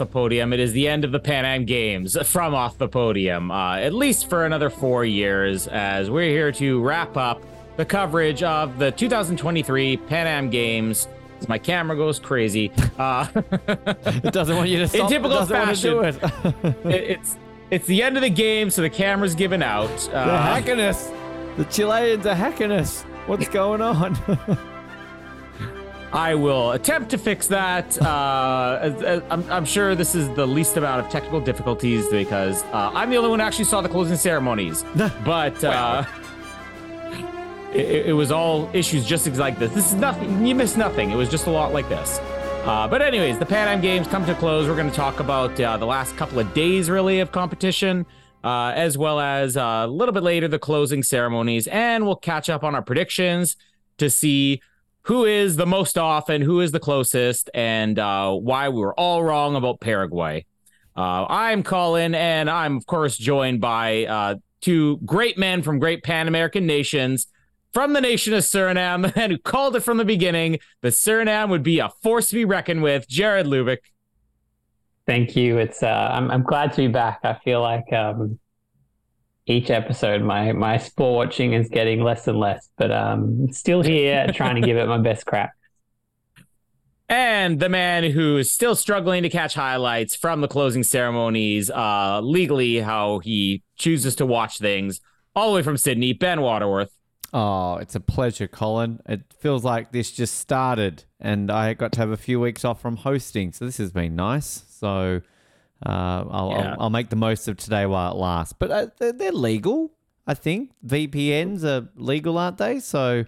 off the podium. It is the end of the Pan Am Games from off the podium, uh, at least for another four years, as we're here to wrap up the coverage of the 2023 Pan Am Games. My camera goes crazy. Uh, It doesn't want you to stop. in typical it fashion, want to do it. it- it's it's the end of the game, so the camera's given out. They're Uh, hacking us. The Chileans are hacking us. What's going on? I will attempt to fix that. Uh, as- as- I'm, I'm sure this is the least amount of technical difficulties because uh, I'm the only one who actually saw the closing ceremonies. but uh, it, it was all issues just like this. This is nothing. You missed nothing. It was just a lot like this. Uh, but anyways, the Pan Am Games come to a close. We're going to talk about uh, the last couple of days, really, of competition, uh, as well as uh, a little bit later the closing ceremonies, and we'll catch up on our predictions to see who is the most often, who is the closest, and uh, why we were all wrong about Paraguay. Uh, I'm Colin, and I'm of course joined by uh, two great men from great Pan American nations. From the nation of Suriname, man who called it from the beginning that Suriname would be a force to be reckoned with, Jared Lubick. Thank you. It's uh, I'm I'm glad to be back. I feel like um, each episode, my my sport watching is getting less and less, but um, still here trying to give it my best crack. And the man who is still struggling to catch highlights from the closing ceremonies, uh, legally, how he chooses to watch things, all the way from Sydney, Ben Waterworth. oh, it's a pleasure, Colin. It feels like this just started, and I got to have a few weeks off from hosting, so this has been nice. So uh, I'll, Yeah. I'll, I'll make the most of today while it lasts. But uh, they're, they're legal, I think. VPNs are legal, aren't they? So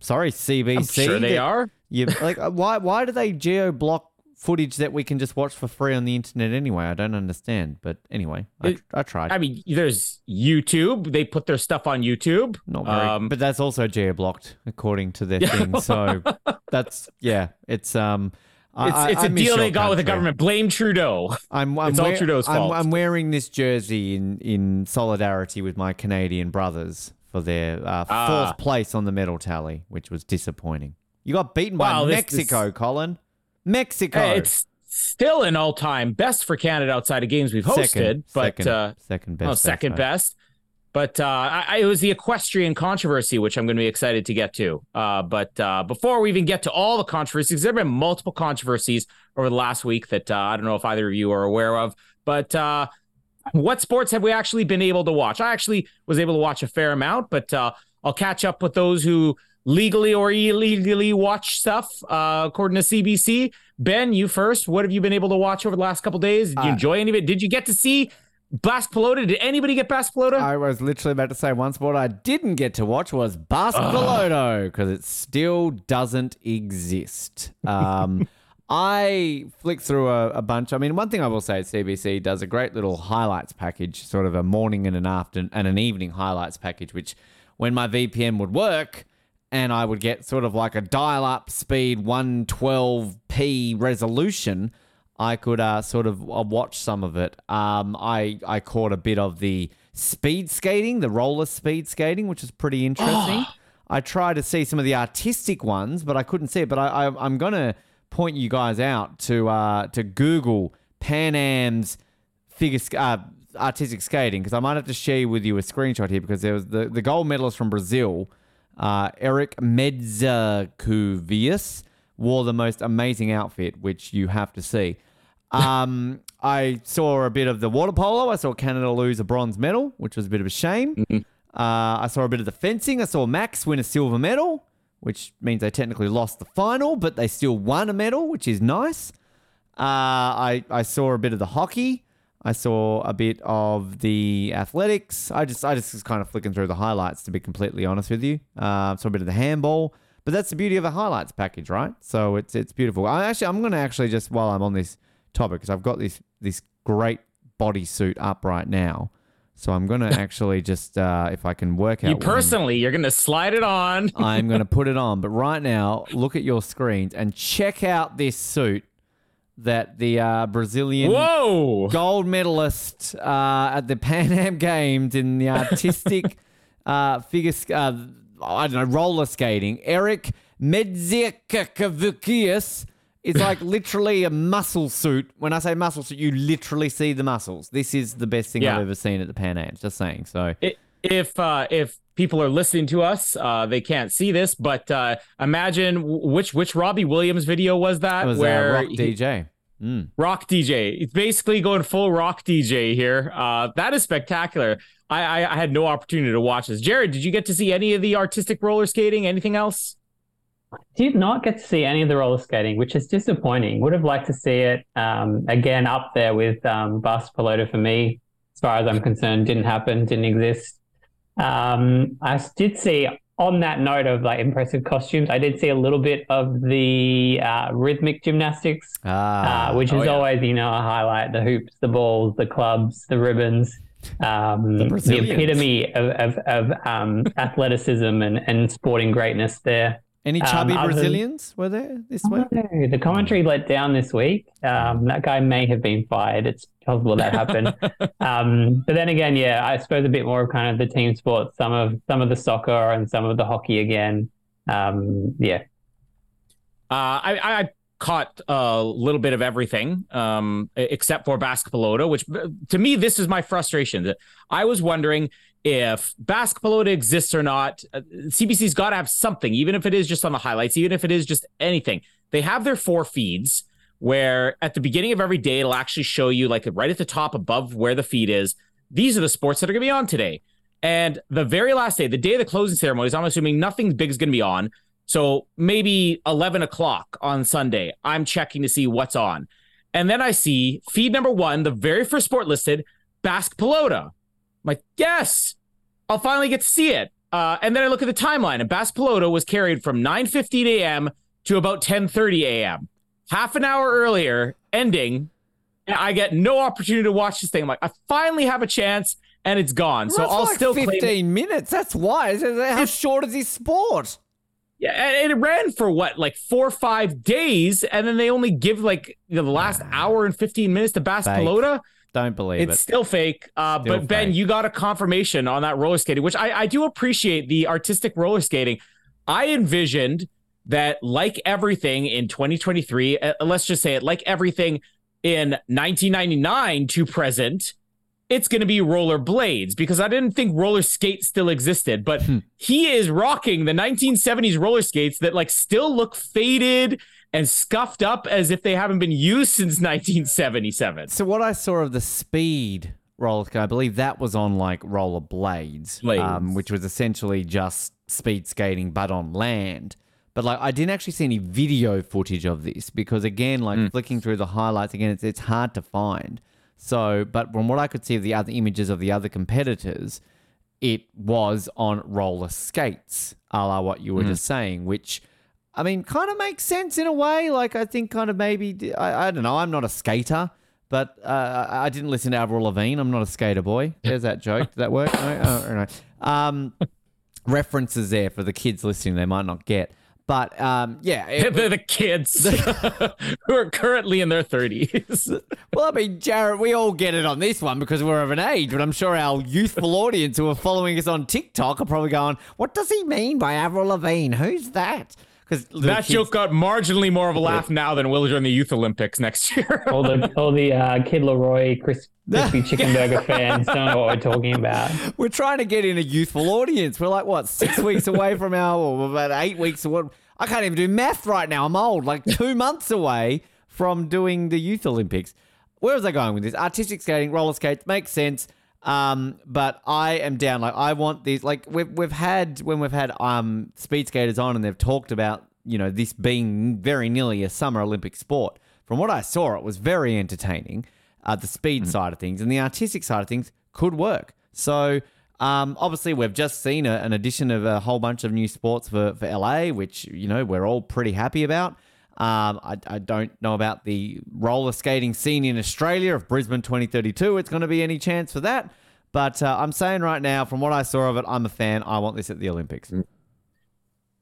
sorry, CBC. I'm sure they are. You like uh, why? Why do they geo block footage that we can just watch for free on the internet anyway? I don't understand. But anyway, I, I tried. I mean, there's YouTube. They put their stuff on YouTube. Not very, Um, but that's also geo blocked according to their thing. So that's yeah, it's um, I- It's, I- it's I a deal they got with the government. Blame Trudeau. I'm, I'm It's all wear- Trudeau's I'm, fault. I'm wearing this jersey in in solidarity with my Canadian brothers for their uh, Ah. fourth place on the medal tally, which was disappointing. You got beaten Wow, by this- Mexico, Colin. Mexico. Hey, it's still an all-time best for Canada outside of games we've hosted, second, but second, uh, second best. oh, second best. But uh, I, it was the equestrian controversy, which I'm going to be excited to get to. Uh, but uh, before we even get to all the controversies, there have been multiple controversies over the last week that uh, I don't know if either of you are aware of. But uh, what sports have we actually been able to watch? I actually was able to watch a fair amount, but uh, I'll catch up with those who legally or illegally watch stuff uh, according to CBC. Ben, you first. What have you been able to watch over the last couple days? Did you enjoy any of it? Did you get to see Basque Pelota? Did anybody get Basque Pelota? I was literally about to say one sport I didn't get to watch was Basketballoto because it still doesn't exist. Um, I flicked through a, a bunch. I mean, one thing I will say, CBC does a great little highlights package, sort of a morning and an afternoon and an evening highlights package, which when my VPN would work and I would get sort of like a dial-up speed 112p resolution, I could uh, sort of uh, watch some of it. Um, I I caught a bit of the speed skating, the roller speed skating, which is pretty interesting. I tried to see some of the artistic ones, but I couldn't see it. But I, I I'm gonna point you guys out to uh, to Google Pan Am's figure uh, artistic skating because I might have to share with you a screenshot here because there was the, the gold medalist from Brazil, uh, Eric Medzakuvius, wore the most amazing outfit, which you have to see. Um, I saw a bit of the water polo. I saw Canada lose a bronze medal, which was a bit of a shame. Uh, I saw a bit of the fencing. I saw Max win a silver medal, which means they technically lost the final, but they still won a medal, which is nice. Uh, I, I saw a bit of the hockey. I saw a bit of the athletics. I just I just was kind of flicking through the highlights to be completely honest with you. Uh, saw a bit of the handball, but that's the beauty of a highlights package, right? So it's it's beautiful. I actually I'm gonna actually just while I'm on this topic because I've got this this great bodysuit up right now. So I'm gonna actually just uh, if I can work out You personally, you're gonna slide it on. I'm going to put it on. But right now, look at your screens and check out this suit that the uh, Brazilian Whoa! gold medalist uh, at the Pan Am Games in the artistic uh, figure, uh, I don't know, roller skating, Eric Medzikavikius. is like literally a muscle suit. When I say muscle suit, you literally see the muscles. This is the best thing Yeah. I've ever seen at the Pan Am. Just saying. So if uh, if people are listening to us, uh, they can't see this, but uh, imagine which which Robbie Williams video was that? was where uh, Rock he- DJ. Mm. rock DJ. It's basically going full rock DJ here. Uh, that is spectacular. I, I I had no opportunity to watch this. Jared, did you get to see any of the artistic roller skating? Anything else? Did not get to see any of the roller skating, which is disappointing. Would have liked to see it um, again up there with um, Basque Pelota for me. As far as I'm concerned, didn't happen, didn't exist. Um, I did see on that note of like impressive costumes, I did see a little bit of the uh, rhythmic gymnastics, Ah, uh, which is oh, yeah. always you know a highlight: the hoops, the balls, the clubs, the ribbons. Um, The the, epitome of, of, of um, athleticism and, and sporting greatness there. Any Um, chubby other than- Brazilians were there this week? No, the commentary let down this week. Um, that guy may have been fired. It's possible that happened. um, but then again, yeah, I suppose a bit more of kind of the team sports, some of some of the soccer and some of the hockey again. Um, yeah, Uh, I, I caught a little bit of everything, um, except for Basketballota, which uh, to me, this is my frustration. I was wondering if Basketballota exists or not. Uh, CBC's got to have something, even if it is just on the highlights, even if it is just anything. They have their four feeds where at the beginning of every day, it'll actually show you, like right at the top above where the feed is, these are the sports that are going to be on today. And the very last day, the day of the closing ceremonies, I'm assuming nothing big is going to be on. So maybe 11 o'clock on Sunday, I'm checking to see what's on. And then I see feed number one, the very first sport listed, Basque Pelota. I'm like, yes, I'll finally get to see it. Uh, and then I look at the timeline, and Basque Pelota was carried from 9:15 a.m. to about 10:30 a.m. Half an hour earlier, ending. And I get no opportunity to watch this thing. I'm like, I finally have a chance, and it's gone. so That's I'll like still 15 claim minutes. That's why. How short is this sport? Yeah, and it ran for what, like four or five days, and then they only give like you know, the last hour and fifteen minutes to Bass Fake. Pelota. Don't believe It's it. still fake. Uh, Still but Ben, fake. you got a confirmation on that roller skating, which I, I do appreciate the artistic roller skating. I envisioned that, like everything in 2023, uh, let's just say it, like everything in 1999 to present, it's going to be roller blades because I didn't think roller skates still existed. But Hmm. he is rocking the 1970s roller skates that like still look faded and scuffed up as if they haven't been used since 1977. So what I saw of the speed roller skate, I believe that was on like roller blades. Um, which was essentially just speed skating but on land. But like I didn't actually see any video footage of this because again, like flicking through the highlights again, it's it's hard to find. So, but from what I could see of the other images of the other competitors, it was on roller skates, a la what you were just saying, which I mean, kind of makes sense in a way. Like, I think kind of maybe, I, I don't know, I'm not a skater, but uh, I I didn't listen to Avril Lavigne. I'm not a skater boy. There's that joke. Did that work? No? Oh, no. Um, references there for the kids listening, they might not get. But um, yeah, it- They're the kids who are currently in their 30s. Well, I mean, Jared, we all get it on this one because we're of an age, but I'm sure our youthful audience who are following us on TikTok are probably going, "What does he mean by Avril Lavigne? Who's that?" Because That joke got marginally more of a laugh now than will during the Youth Olympics next year. all the all the uh, Kid LAROI cris- crispy chicken burger fans don't know what we're talking about. we're trying to get in a youthful audience. We're like what six weeks away from our, or about eight weeks. Or what? I can't even do math right now. I'm old. Like two months away from doing the Youth Olympics. Where was I going with this? Artistic skating, roller skates makes sense. Um, but I am down. Like I want these. Like we've we've had when we've had um speed skaters on, and they've talked about you know this being very nearly a summer Olympic sport. From what I saw, it was very entertaining. uh, the speed side of things, and the artistic side of things could work. So um, obviously, we've just seen a, an addition of a whole bunch of new sports for, for LA, which you know we're all pretty happy about. Um, I, I don't know about the roller skating scene in Australia of Brisbane 2032. It's going to be any chance for that. But uh, I'm saying right now, from what I saw of it, I'm a fan. I want this at the Olympics.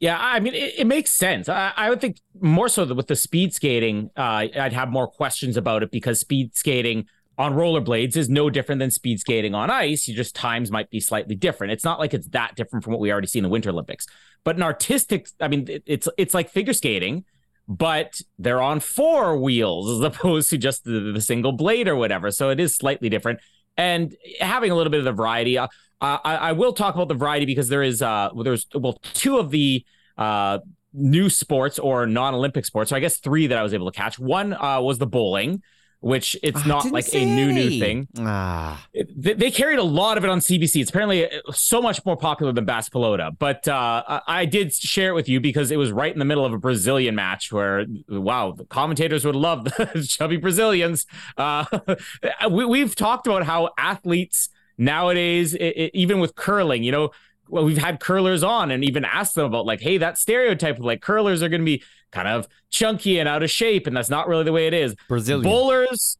Yeah, I mean, it, it makes sense. I, I, would think more so that with the speed skating, uh, I'd have more questions about it because speed skating on rollerblades is no different than speed skating on ice. You just times might be slightly different. It's not like it's that different from what we already see in the Winter Olympics. But in artistic, I mean, it, it's it's like figure skating, but they're on four wheels as opposed to just the, the single blade or whatever. So it is slightly different. And having a little bit of the variety, uh, I, I will talk about the variety because there is uh there's well two of the uh new sports or non-Olympic sports. So I guess three that I was able to catch. One uh, was the bowling which it's not like a new any. new thing. Ah, It- They, they carried a lot of it on CBC. It's apparently uh, so much more popular than Basque Pelota. But uh, I, I did share it with you because it was right in the middle of a Brazilian match where, wow, the commentators would love the chubby Brazilians. Uh, we, we've talked about how athletes nowadays, i i even with curling, you know, well, we've had curlers on and even asked them about like, hey, that stereotype of like curlers are going to be kind of chunky and out of shape, and that's not really the way it is. Brazilian. Bowlers,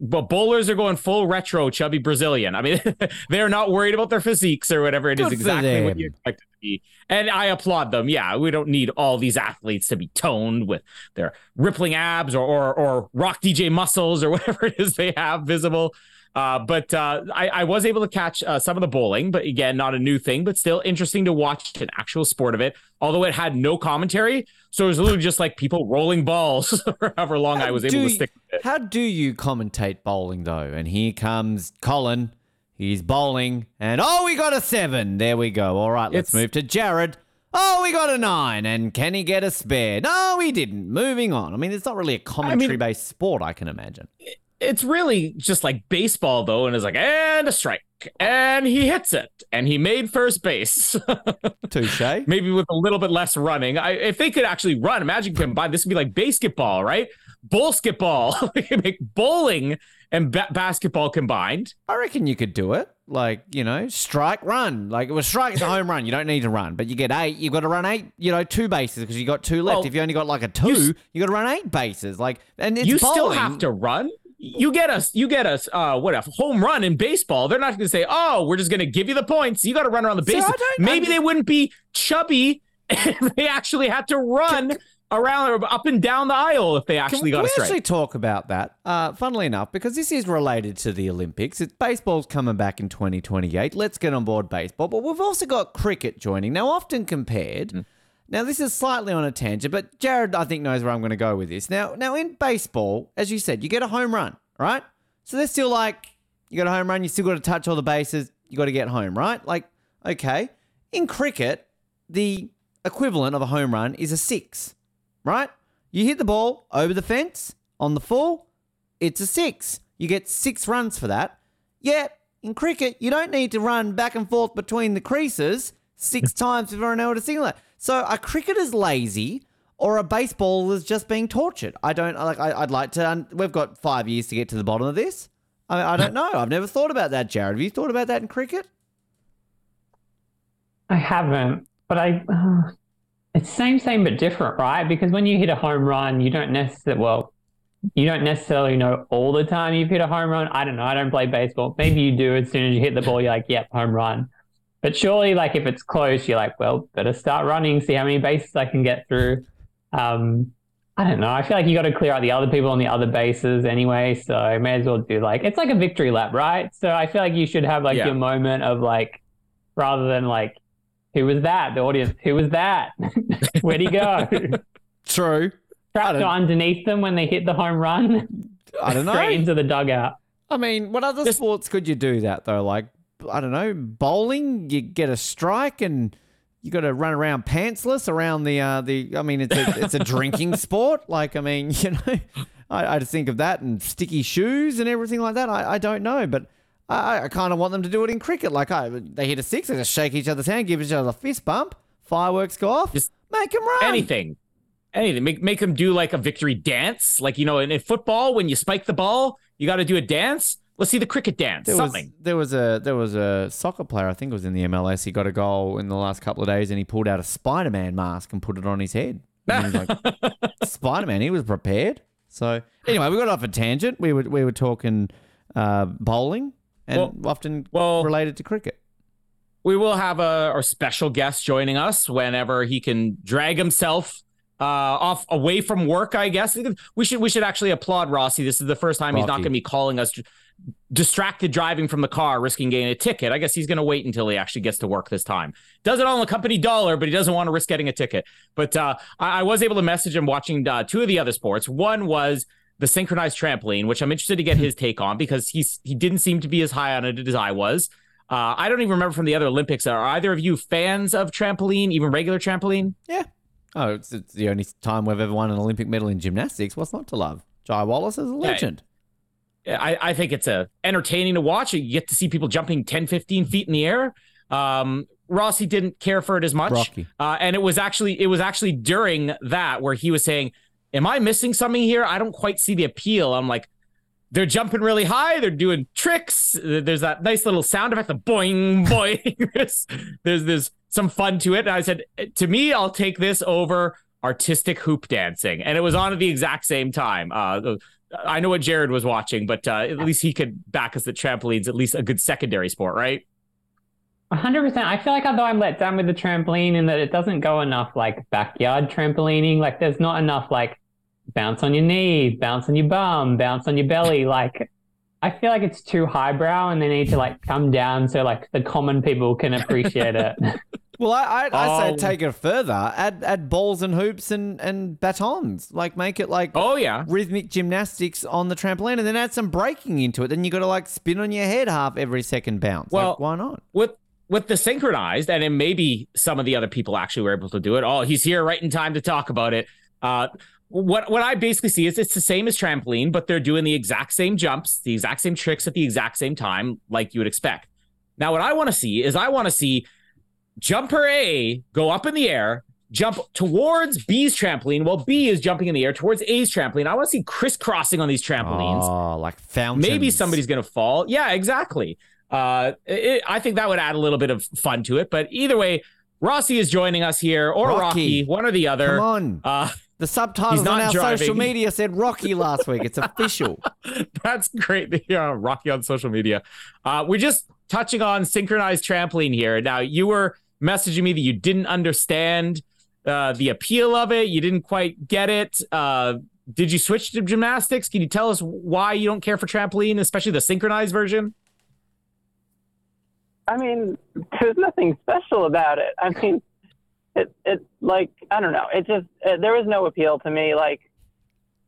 but bowlers are going full retro, chubby Brazilian. I mean, they're not worried about their physiques or whatever. It is Good for exactly what you expect it to be. And I applaud them. Yeah, we don't need all these athletes to be toned with their rippling abs or or, or rock DJ muscles or whatever it is they have visible. Uh, but uh, I, I was able to catch uh, some of the bowling, but again, not a new thing, but still interesting to watch an actual sport of it. Although it had no commentary, so it was literally just like people rolling balls for however long I was able to stick with it. How do you commentate bowling though? And here comes Colin. He's bowling, and oh, we got a seven. There we go. All right, let's It's- move to Jared. Oh, we got a nine, and can he get a spare? No, he didn't. Moving on. I mean, it's not really a commentary-based sport, I can imagine. It's really just like baseball though, and it's like and a strike, and he hits it, and he made first base. Touche. Maybe with a little bit less running. I, if they could actually run, imagine combine this would be like basketball, right? Could make bowling and ba- basketball combined. I reckon you could do it. Like, you know, strike, run. Like, it was strike, it's a home run. You don't need to run, but you get eight. You've got to run eight, you know, two bases because you got two left. Well, if you only got like a two, you you, got to run eight bases. Like, and it's you still have to run. You get us, you get us, uh, what a home run in baseball. They're not going to say, "Oh, we're just going to give you the points." You got to run around the bases. don't- Maybe I'm- they wouldn't be chubby if they actually had to run around or up and down the aisle if they actually got can a we actually talk about that? Uh, funnily enough, because this is related to the Olympics. It, baseball's coming back in 2028. Let's get on board baseball. But we've also got cricket joining. Now, often compared. Mm. Now, this is slightly on a tangent, but Jared, I think, knows where I'm going to go with this. Now, now in baseball, as you said, you get a home run, right? So they're still like, you got a home run, you still got to touch all the bases, you got to get home, right? Like, okay. In cricket, the equivalent of a home run is a six, right? You hit the ball over the fence on the full, it's a six. You get six runs for that. Yet in cricket, you don't need to run back and forth between the creases six times before an hour to signal it. So a cricketer's lazy or a baseball is just being tortured. I don't like. I, I'd like to. un- We've got five years to get to the bottom of this. I, I don't know. I've never thought about that, Jared. Have you thought about that in cricket? I haven't, but I. Uh, it's same, same, but different, right? Because when you hit a home run, you don't necessarily well, you don't necessarily know all the time you've hit a home run. I don't know. I don't play baseball. Maybe you do. As soon as you hit the ball, you're like, "Yep, home run." But surely, like if it's close, you're like, "Well, better start running. See how many bases I can get through." Um, I don't know. I feel like you got to clear out the other people on the other bases anyway. So may as well do like it's like a victory lap, right? So I feel like you should have like Yeah. your moment of like, rather than like, who was that? The audience, who was that? Where'd he go? True. Trapped underneath them when they hit the home run, I don't know. straight into the dugout. I mean, what other sports could you do that though? Like, I don't know, bowling. You get a strike and you got to run around pantsless around the uh, the. I mean, it's a it's a drinking sport. Like, I mean, you know, I, I just think of that and sticky shoes and everything like that. I, I don't know, but I, I kind of want them to do it in cricket. Like, I they hit a six, they just shake each other's hand, give each other a fist bump, fireworks go off, Just make them run. anything anything make make them do like a victory dance like you know in, in football when you spike the ball You got to do a dance. Let's see the cricket dance. There something. was there was a there was a soccer player. I think it was in the MLS. He got a goal in the last couple of days, and he pulled out a Spider Man mask and put it on his head. He like, Spider Man. He was prepared. So anyway, we got off a tangent. We were we were talking uh, bowling and Well- often well- related to cricket. we will have a our special guest joining us whenever he can drag himself uh, off away from work. I guess we should we should actually applaud Rossi. This is the first time he's not going to be calling us distracted driving from the car, risking getting a ticket. I guess he's going to wait until he actually gets to work this time. Does it on a company dollar, but he doesn't want to risk getting a ticket. But uh, I, I was able to message him watching uh, two of the other sports. One was the synchronized trampoline, which I'm interested to get his take on because he's he didn't seem to be as high on it as I was. Uh, I don't even remember from the other Olympics. Are either of you fans of trampoline, even regular trampoline? Yeah. Oh, it's, it's the only time we've ever won an Olympic medal in gymnastics. What's not to love? Ji Wallace is a legend. Yeah, I, I think it's a entertaining to watch. You get to see people jumping 10, 15 feet in the air. Um, Rossi didn't care for it as much. Uh, and it was actually it was actually during that where he was saying, Am I missing something here? I don't quite see the appeal. I'm like, they're jumping really high, they're doing tricks. There's that nice little sound effect, the boing, boing. there's, there's there's some fun to it. And I said, to me, I'll take this over artistic hoop dancing. And it was on at the exact same time. Uh, I know what Jared was watching, but uh, at least he could back us that trampoline's at least a good secondary sport, right? 100%. I feel like although I'm let down with the trampoline in that it doesn't go enough like backyard trampolining. Like there's not enough like bounce on your knee, bounce on your bum, bounce on your belly. Like I feel like it's too highbrow and they need to like come down so like the common people can appreciate it. Well, I, I, I say Oh. take it further. Add add balls and hoops and, and batons. Like make it like Oh, yeah. rhythmic gymnastics on the trampoline, and then add some breaking into it. Then you got to like spin on your head half every second bounce. Well, like, why not? with with the synchronized, and then maybe some of the other people actually were able to do it. Oh, he's here right in time to talk about it. Uh, what what I basically see is it's the same as trampoline, but they're doing the exact same jumps, the exact same tricks at the exact same time, like you would expect. Now, what I want to see is I want to see jumper A go up in the air, jump towards B's trampoline, while B is jumping in the air towards A's trampoline. I want to see crisscrossing on these trampolines Oh, like fountains. maybe somebody's going to fall. Yeah, exactly. Uh, it, I think that would add a little bit of fun to it. But either way, Rossi is joining us here, or Rocky. Rocky, one or the other. Come on. Uh, The subtitles on our driving. social media said Rocky last week. It's official. that's great. to hear on Rocky on social media. Uh, we're just touching on synchronized trampoline here. Now, you were messaging me that you didn't understand uh, the appeal of it. You didn't quite get it. Uh, did you switch to gymnastics? Can you tell us why you don't care for trampoline, especially the synchronized version? I mean, there's nothing special about it. I mean, it it like I don't know. It just uh there was no appeal to me. Like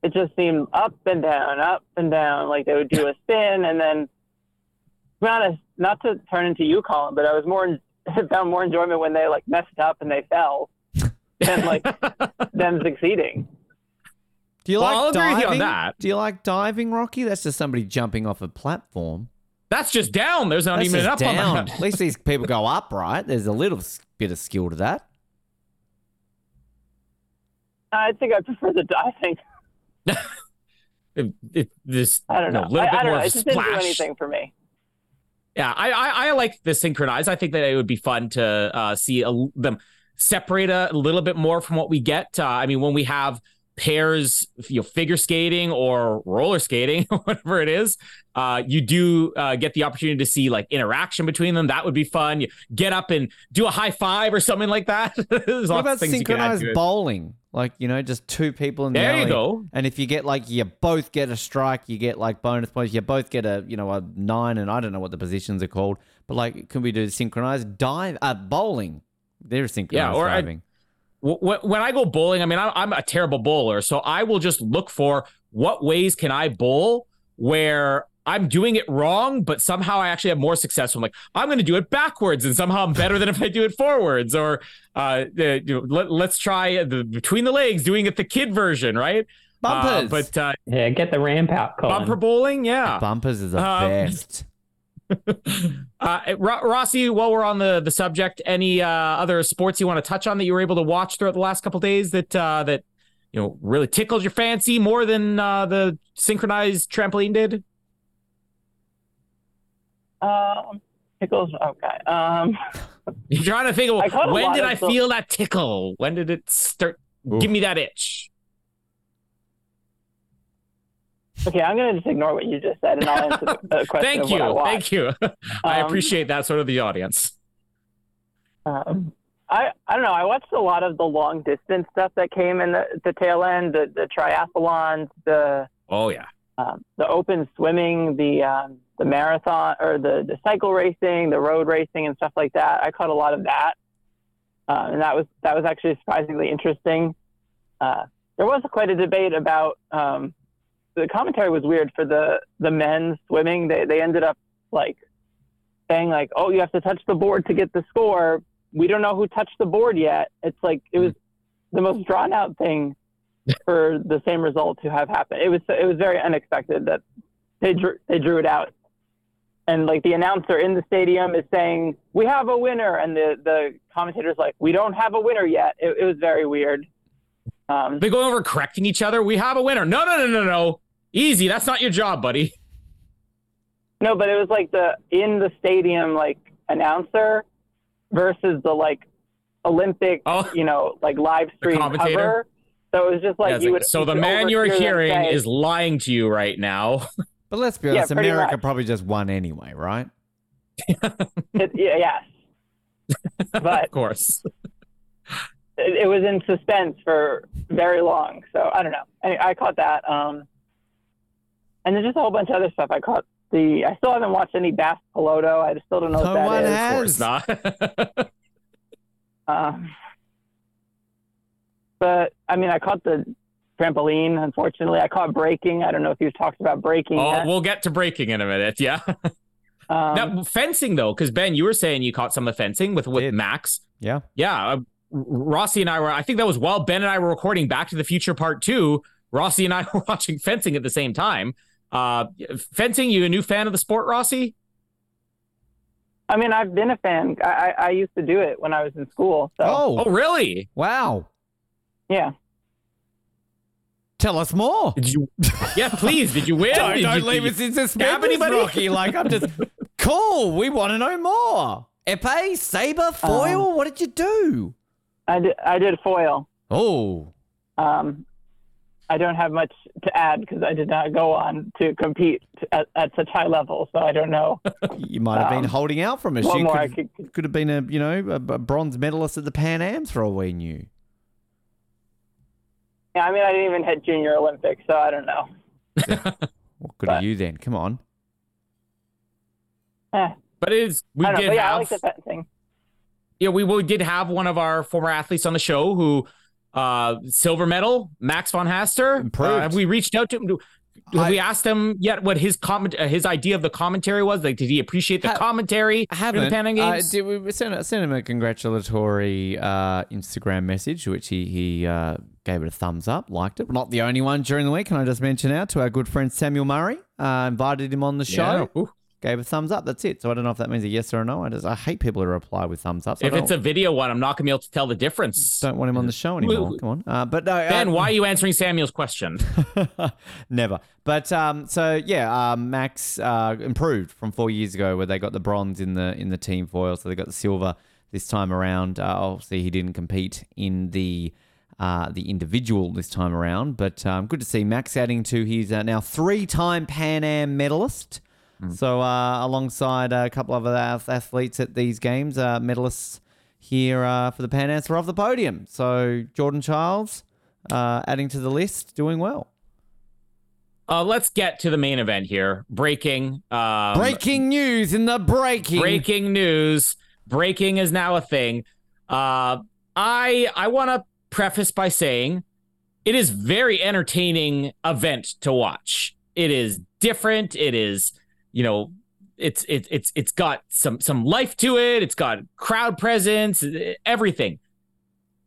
it just seemed up and down, up and down. Like they would do a spin, and then, to be honest, not to turn into you, Colin, but I was more found more enjoyment when they like messed up and they fell than like them succeeding. Do you Well, like I'll agree with diving? you on that. Do you like diving, Rocky? That's just somebody jumping off a platform. That's just down. There's not That's even just an up down. on that. At least these people go up, right? There's a little bit of skill to that. I think I prefer the diving. It, it, this, I don't know. A little I, bit I don't more know. It just didn't do anything for me. Yeah, I, I I like the synchronized. I think that it would be fun to uh, see a, them separate a little bit more from what we get. Uh, I mean, when we have pairs, you know, figure skating or roller skating, whatever it is, uh, you do uh, get the opportunity to see like interaction between them. That would be fun. You get up and do a high five or something like that. There's What about of things you can add synchronized bowling? Like, you know, just two people in the There you go. And if you get like you both get a strike, you get like bonus points. You both get a you know a nine, and I don't know what the positions are called, but like, can we do synchronized dive? Uh, bowling. There's synchronized yeah, or I- diving. Wh- wh- when I go bowling, I mean, I- I'm a terrible bowler, so I will just look for what ways can I bowl where I'm doing it wrong, but somehow I actually have more success. I'm like, I'm going to do it backwards, and somehow I'm better than if I do it forwards. Or uh, you know, let, let's try the between the legs, doing it the kid version, right? Uh, Bumpers. but uh, yeah, get the ramp out, Colin. bumper bowling, yeah. Bumpers is the Um, best. Uh, Rossi, while we're on the the subject, any uh, other sports you want to touch on that you were able to watch throughout the last couple days that uh, that you know really tickled your fancy more than uh, the synchronized trampoline did? Um, tickles. Okay. Um, You're trying to think of when did I the- feel that tickle? When did it start? Give me that itch. Okay, I'm gonna just ignore what you just said, and I'll answer the question Thank of what I you. Thank you. I Um, appreciate that sort of the audience. Um, I I don't know. I watched a lot of the long distance stuff that came in the, the tail end, the the triathlons, the Oh yeah. um, the open swimming, the um, the marathon or the the cycle racing, the road racing, and stuff like that. I caught a lot of that, uh, and that was that was actually surprisingly interesting. Uh, there was quite a debate about um, the commentary was weird for the the men's swimming. They they ended up like saying like, oh, you have to touch the board to get the score. We don't know who touched the board yet. It's like it was the most drawn out thing for the same result to have happened. It was it was very unexpected that they drew they drew it out, and like the announcer in the stadium is saying we have a winner, and the the commentator's like we don't have a winner yet. It, it was very weird. Um, They go over correcting each other. We have a winner. No, no, no, no, no. Easy. That's not your job, buddy. no, but it was like the in the stadium like announcer versus the like Olympic Oh. you know like live stream commentator? cover. So it was just like Yeah, you like, would. so you the man you're hearing say- is lying to you right now. But let's be honest, pretty America much. probably just won anyway, right? It, yeah, yes. But of course. it, it was in suspense for very long. So I don't know. I, I caught that. Um, and then just a whole bunch of other stuff. I caught the. I still haven't watched any Bass Piloto. I still don't know No what one that is. has. Of course not. Um, but I mean, I caught the trampoline. Unfortunately, I caught breaking. I don't know if you've talked about breaking. oh, yet. we'll get to breaking in a minute. Yeah. um, now, fencing though, because Ben, you were saying you caught some of the fencing with with Did. Max. Yeah. Yeah, uh, Rossi and I were. I think that was while Ben and I were recording Back to the Future Part Two. Rossi and I were watching fencing at the same time. Uh, fencing, you a new fan of the sport, Rossi? I mean, I've been a fan. I, I, I used to do it when I was in school. So Oh, Oh, really? wow. yeah. Tell us more. Did you? Yeah, please. Did you win? Don't, Did don't you, leave us in suspense, stab anybody? Rocky. Like, I'm just cool. We want to know more. Epee, saber, foil. what did you do? I did, I did foil. Oh, Um, I don't have much to add because I did not go on to compete at, at such high level. So I don't know you might have been Um, holding out from us. what You more I could, could. could have been a, you know, a, a bronze medalist at the Pan Ams for all we knew. Yeah, I mean, I didn't even hit Junior Olympics, so I don't know. What good are But- you then? Come on. Eh, But it is. We I don't know. did yeah, I have. like the fencing. yeah, we, we did have one of our former athletes on the show who uh silver medal, Max Van Haaster. Uh, have we reached out to him? Do- Have I- we asked him yet what his comment, uh, his idea of the commentary was? Like, did he appreciate the Ha- commentary I during haven't. the Pan Am Uh, did we send, sent him a congratulatory uh, Instagram message, which he he uh, gave it a thumbs up, liked it. Not the only one during the week. Can I just mention out to our good friend Samuel Murray? Uh, invited him on the show, Yeah. Gave a thumbs up. That's it. So I don't know if that means a yes or a no. I just I hate people who reply with thumbs up. So If it's a video one, I'm not gonna be able to tell the difference. don't want him on the show anymore. Come on. Uh, but no, Ben, uh, why are you answering Samuel's question? Never. But um, so yeah, um, Max uh, improved from four years ago, where they got the bronze in the in the team foil, so they got the silver this time around. Uh, obviously, he didn't compete in the uh, the individual this time around, but um, good to see Max adding to his uh, now three time Pan Am medalist. So uh, alongside a couple of other athletes at these games, uh, medalists here uh, for the Pan Ams were off the podium. So Jordan Charles uh, adding to the list, doing well. Uh, let's get to the main event here. Breaking. Um, Breaking news in the breaking. breaking news. Breaking is now a thing. Uh, I I want to preface by saying it is very entertaining event to watch. It is different. It is you know it's it's it's it's got some some life to it. It's got crowd presence. Everything.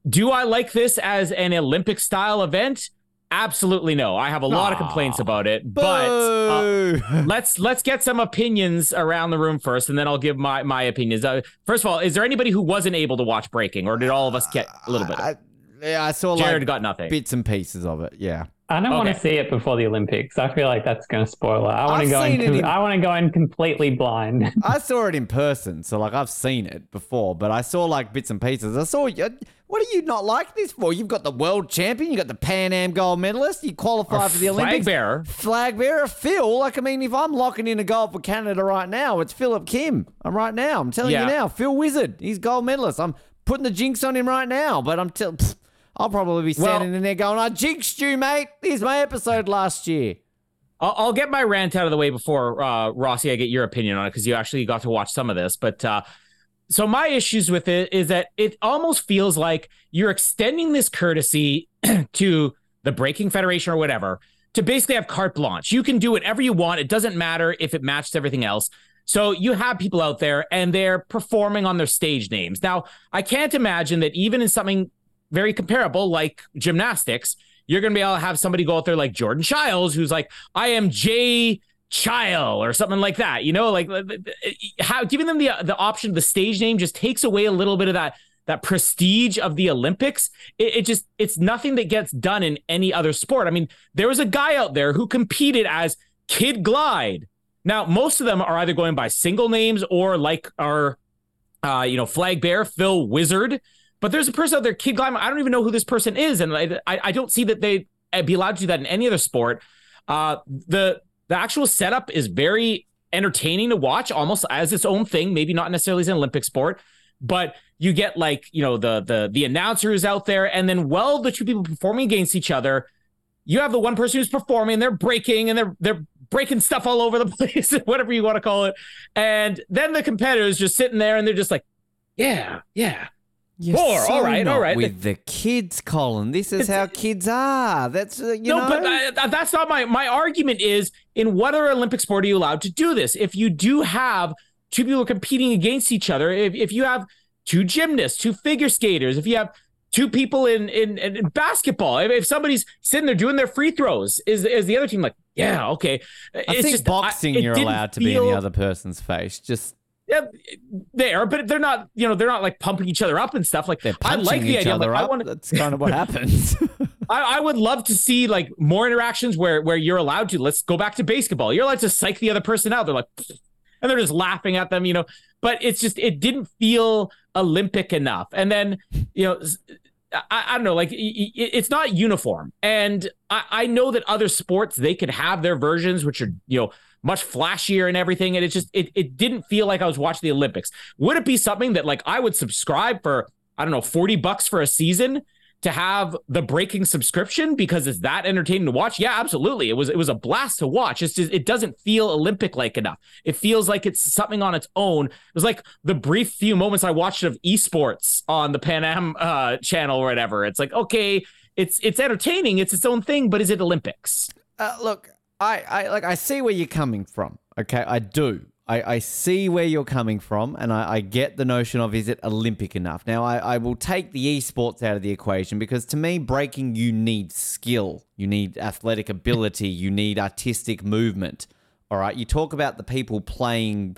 Do I like this as an Olympic style event? Absolutely no. I have a lot of complaints about it, but uh, let's let's get some opinions around the room first, and then I'll give my my opinions. Uh, first of all, is there anybody who wasn't able to watch Breaking, or did all of us get a little bit? I, yeah, I saw Jared like got nothing. bits and pieces of it. Yeah. I don't want to see it before the Olympics. I feel like that's going to spoil it. I want I've to go in, in- I want to go in completely blind. I saw it in person, so like I've seen it before, but I saw like bits and pieces. I saw you. What do you not like this for? You've got the world champion, you got the Pan Am gold medalist, you qualify Our for the flag Olympics. bearer. Flag bearer, Phil. Like I mean, if I'm locking in a gold for Canada right now, it's Philip Kim. I'm right now. I'm telling Yeah. you now, Phil Wizard. He's gold medalist. I'm putting the jinx on him right now, but I'm tell. I'll probably be Well- standing in there going, "I jinxed you, mate. Here's my episode last year." I'll, I'll get my rant out of the way before uh, Rossi. I get your opinion on it because you actually got to watch some of this. But uh, so my issues with it is that it almost feels like you're extending this courtesy to the Breaking Federation or whatever to basically have carte blanche. You can do whatever you want. It doesn't matter if it matches everything else. So you have people out there and they're performing on their stage names. Now, I can't imagine that even in something very comparable like gymnastics, you're going to be able to have somebody go out there like Jordan Childs, who's like, I am Jay Child or something like that. You know, like how giving them the the option, the stage name just takes away a little bit of that that prestige of the Olympics. It, it just it's nothing that gets done in any other sport. I mean, there was a guy out there who competed as Kid Glide. Now, most of them are either going by single names or like our, uh, you know, flag bear Phil Wizard. But there's a person out there, Kid Glide. I don't even know who this person is, and I, I, I don't see that they would be allowed to do that in any other sport. Uh, the the actual setup is very entertaining to watch, almost as its own thing. Maybe not necessarily as an Olympic sport, but you get like you know the the the announcers out there, and then while the two people performing against each other, you have the one person who's performing, they're breaking and they're they're breaking stuff all over the place, whatever you want to call it, and then the competitors just sitting there and they're just like, yeah, yeah, You're Four, so all right, all right. With the kids, Colin. This is how kids are. That's uh, you no, know. but uh, that's not my my argument. Is in what other Olympic sport are you allowed to do this? If you do have two people competing against each other, if if you have two gymnasts, two figure skaters, if you have two people in in, in basketball, if, if somebody's sitting there doing their free throws, is is the other team like, yeah, okay? I think boxing, you're allowed to be in the other person's face. Just Yeah, there, but they're not. You know, they're not like pumping each other up and stuff. Like they're I like the idea. Like, I want That's kind of what happens. I, I would love to see like more interactions where where you're allowed to. Let's go back to basketball. You're allowed to psych the other person out. They're like, and they're just laughing at them, you know. But it's just it didn't feel Olympic enough. And then you know, I don't know, like i- i- it's not uniform. And I, I know that other sports they could have their versions, which are you know much flashier and everything. And it just it it didn't feel like I was watching the Olympics. Would it be something that like I would subscribe for? I don't know, forty bucks for a season to have the breaking subscription because it's that entertaining to watch yeah absolutely it was it was a blast to watch it's just it doesn't feel olympic like enough it feels like it's something on its own it was like the brief few moments i watched of esports on the pan am uh, channel or whatever it's like okay it's it's entertaining it's its own thing but is it olympics Uh, look, I, I like I see where you're coming from. Okay, I do. I, I see where you're coming from, and I, I get the notion of is it Olympic enough? Now, I, I will take the esports out of the equation because to me, breaking, you need skill, you need athletic ability, you need artistic movement. All right, you talk about the people playing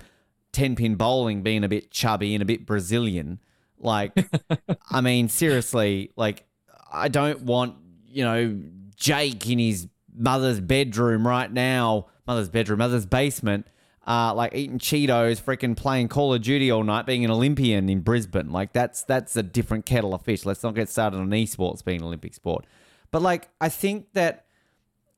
10 pin bowling being a bit chubby and a bit Brazilian. Like, I mean, seriously, like, I don't want, you know, Jake in his mother's bedroom right now, mother's bedroom, mother's basement, uh, like eating Cheetos, freaking playing Call of Duty all night, being an Olympian in Brisbane. Like, that's that's a different kettle of fish. Let's not get started on esports being an Olympic sport. But, like, I think that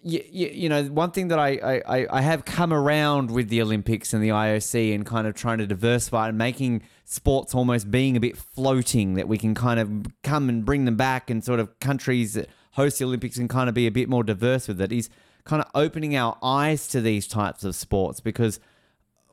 you, you, you know, one thing that I, I, I- have come around with the Olympics and the IOC and kind of trying to diversify and making sports almost being a bit floating that we can kind of come and bring them back and sort of countries host the Olympics and kind of be a bit more diverse with it is kind of opening our eyes to these types of sports because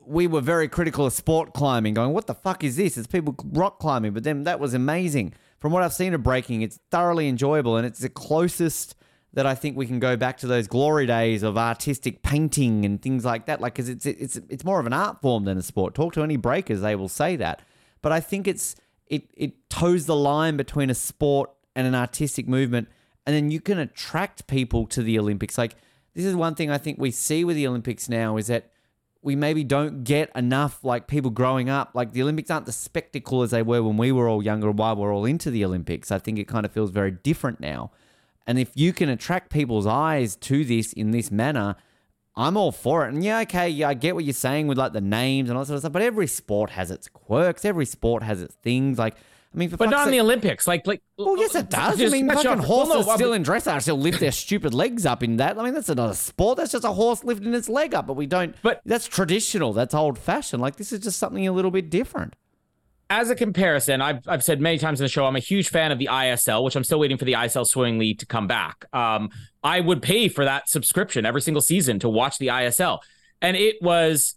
we were very critical of sport climbing, going, "What the fuck is this?" It's people rock climbing, but then that was amazing. From what I've seen of breaking, it's thoroughly enjoyable, and it's the closest that I think we can go back to those glory days of artistic painting and things like that. Like, because it's it's it's more of an art form than a sport. Talk to any breakers, they will say that. But I think it's it it toes the line between a sport and an artistic movement, and then you can attract people to the Olympics. Like, this is one thing I think we see with the Olympics now is that we maybe don't get enough like people growing up like the olympics aren't the spectacle as they were when we were all younger and while we're all into the olympics i think it kind of feels very different now And if you can attract people's eyes to this in this manner, I'm all for it. And yeah, okay, yeah, I get what you're saying with like the names and all that sort of stuff. But every sport has its quirks. Every sport has its things. Like, I mean, But not in the Olympics. Like, like. well, yes, it does. I mean, fucking off. Well, horses no, still in dressage still lift their stupid legs up in that. I mean, that's not a sport. That's just a horse lifting its leg up. But we don't. But- that's traditional. That's old fashioned. Like this is just something a little bit different. as a comparison, I've, I've said many times in the show, I'm a huge fan of the ISL, which I'm still waiting for the ISL Swimming League to come back. Um, I would pay for that subscription every single season to watch the ISL. And it was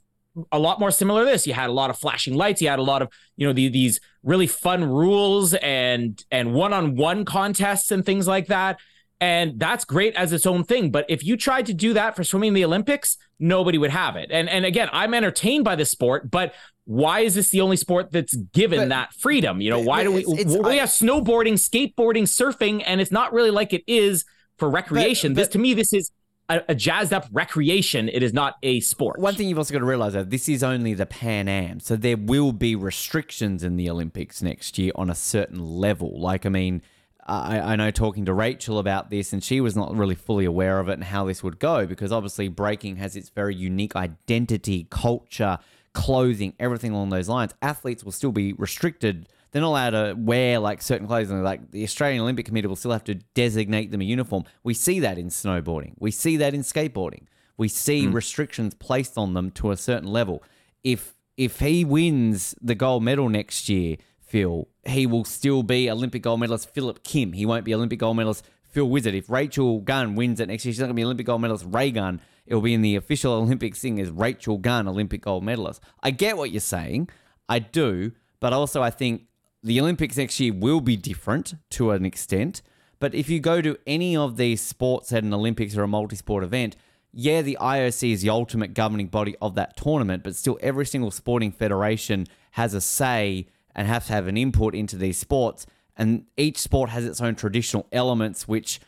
a lot more similar to this. You had a lot of flashing lights. You had a lot of, you know, the, these really fun rules and and one-on-one contests and things like that. And that's great as its own thing. But if you tried to do that for swimming in the Olympics, nobody would have it. And and again, I'm entertained by the sport, but why is this the only sport that's given But- that freedom? You know, why do we it's- it's- we have snowboarding, skateboarding, surfing, and it's not really like it is for recreation. this but- to me, this is a, a jazzed up recreation. It is not a sport. One thing you've also got to realize that this is only the Pan Am, so there will be restrictions in the Olympics next year on a certain level. Like, I mean, I, I know talking to Rachel about this, and she was not really fully aware of it and how this would go because obviously breaking has its very unique identity, culture, clothing, everything along those lines. Athletes will still be restricted. They're not allowed to wear like certain clothing. Like the Australian Olympic Committee will still have to designate them a uniform. We see that in snowboarding. We see that in skateboarding. We see hmm. restrictions placed on them to a certain level. If if he wins the gold medal next year, Phil, he will still be Olympic gold medalist Philip Kim. He won't be Olympic gold medalist Phil Wizard. If Rachel Gunn wins it next year, she's not going to be Olympic gold medalist Raygun. It will be in the official Olympics thing as Rachel Gunn, Olympic gold medalist. I get what you're saying. I do. But also, I think the Olympics next year will be different to an extent. But if you go to any of these sports at an Olympics or a multi sport event, yeah, the IOC is the ultimate governing body of that tournament, but still every single sporting federation has a say and has to have an input into these sports. And each sport has its own traditional elements, which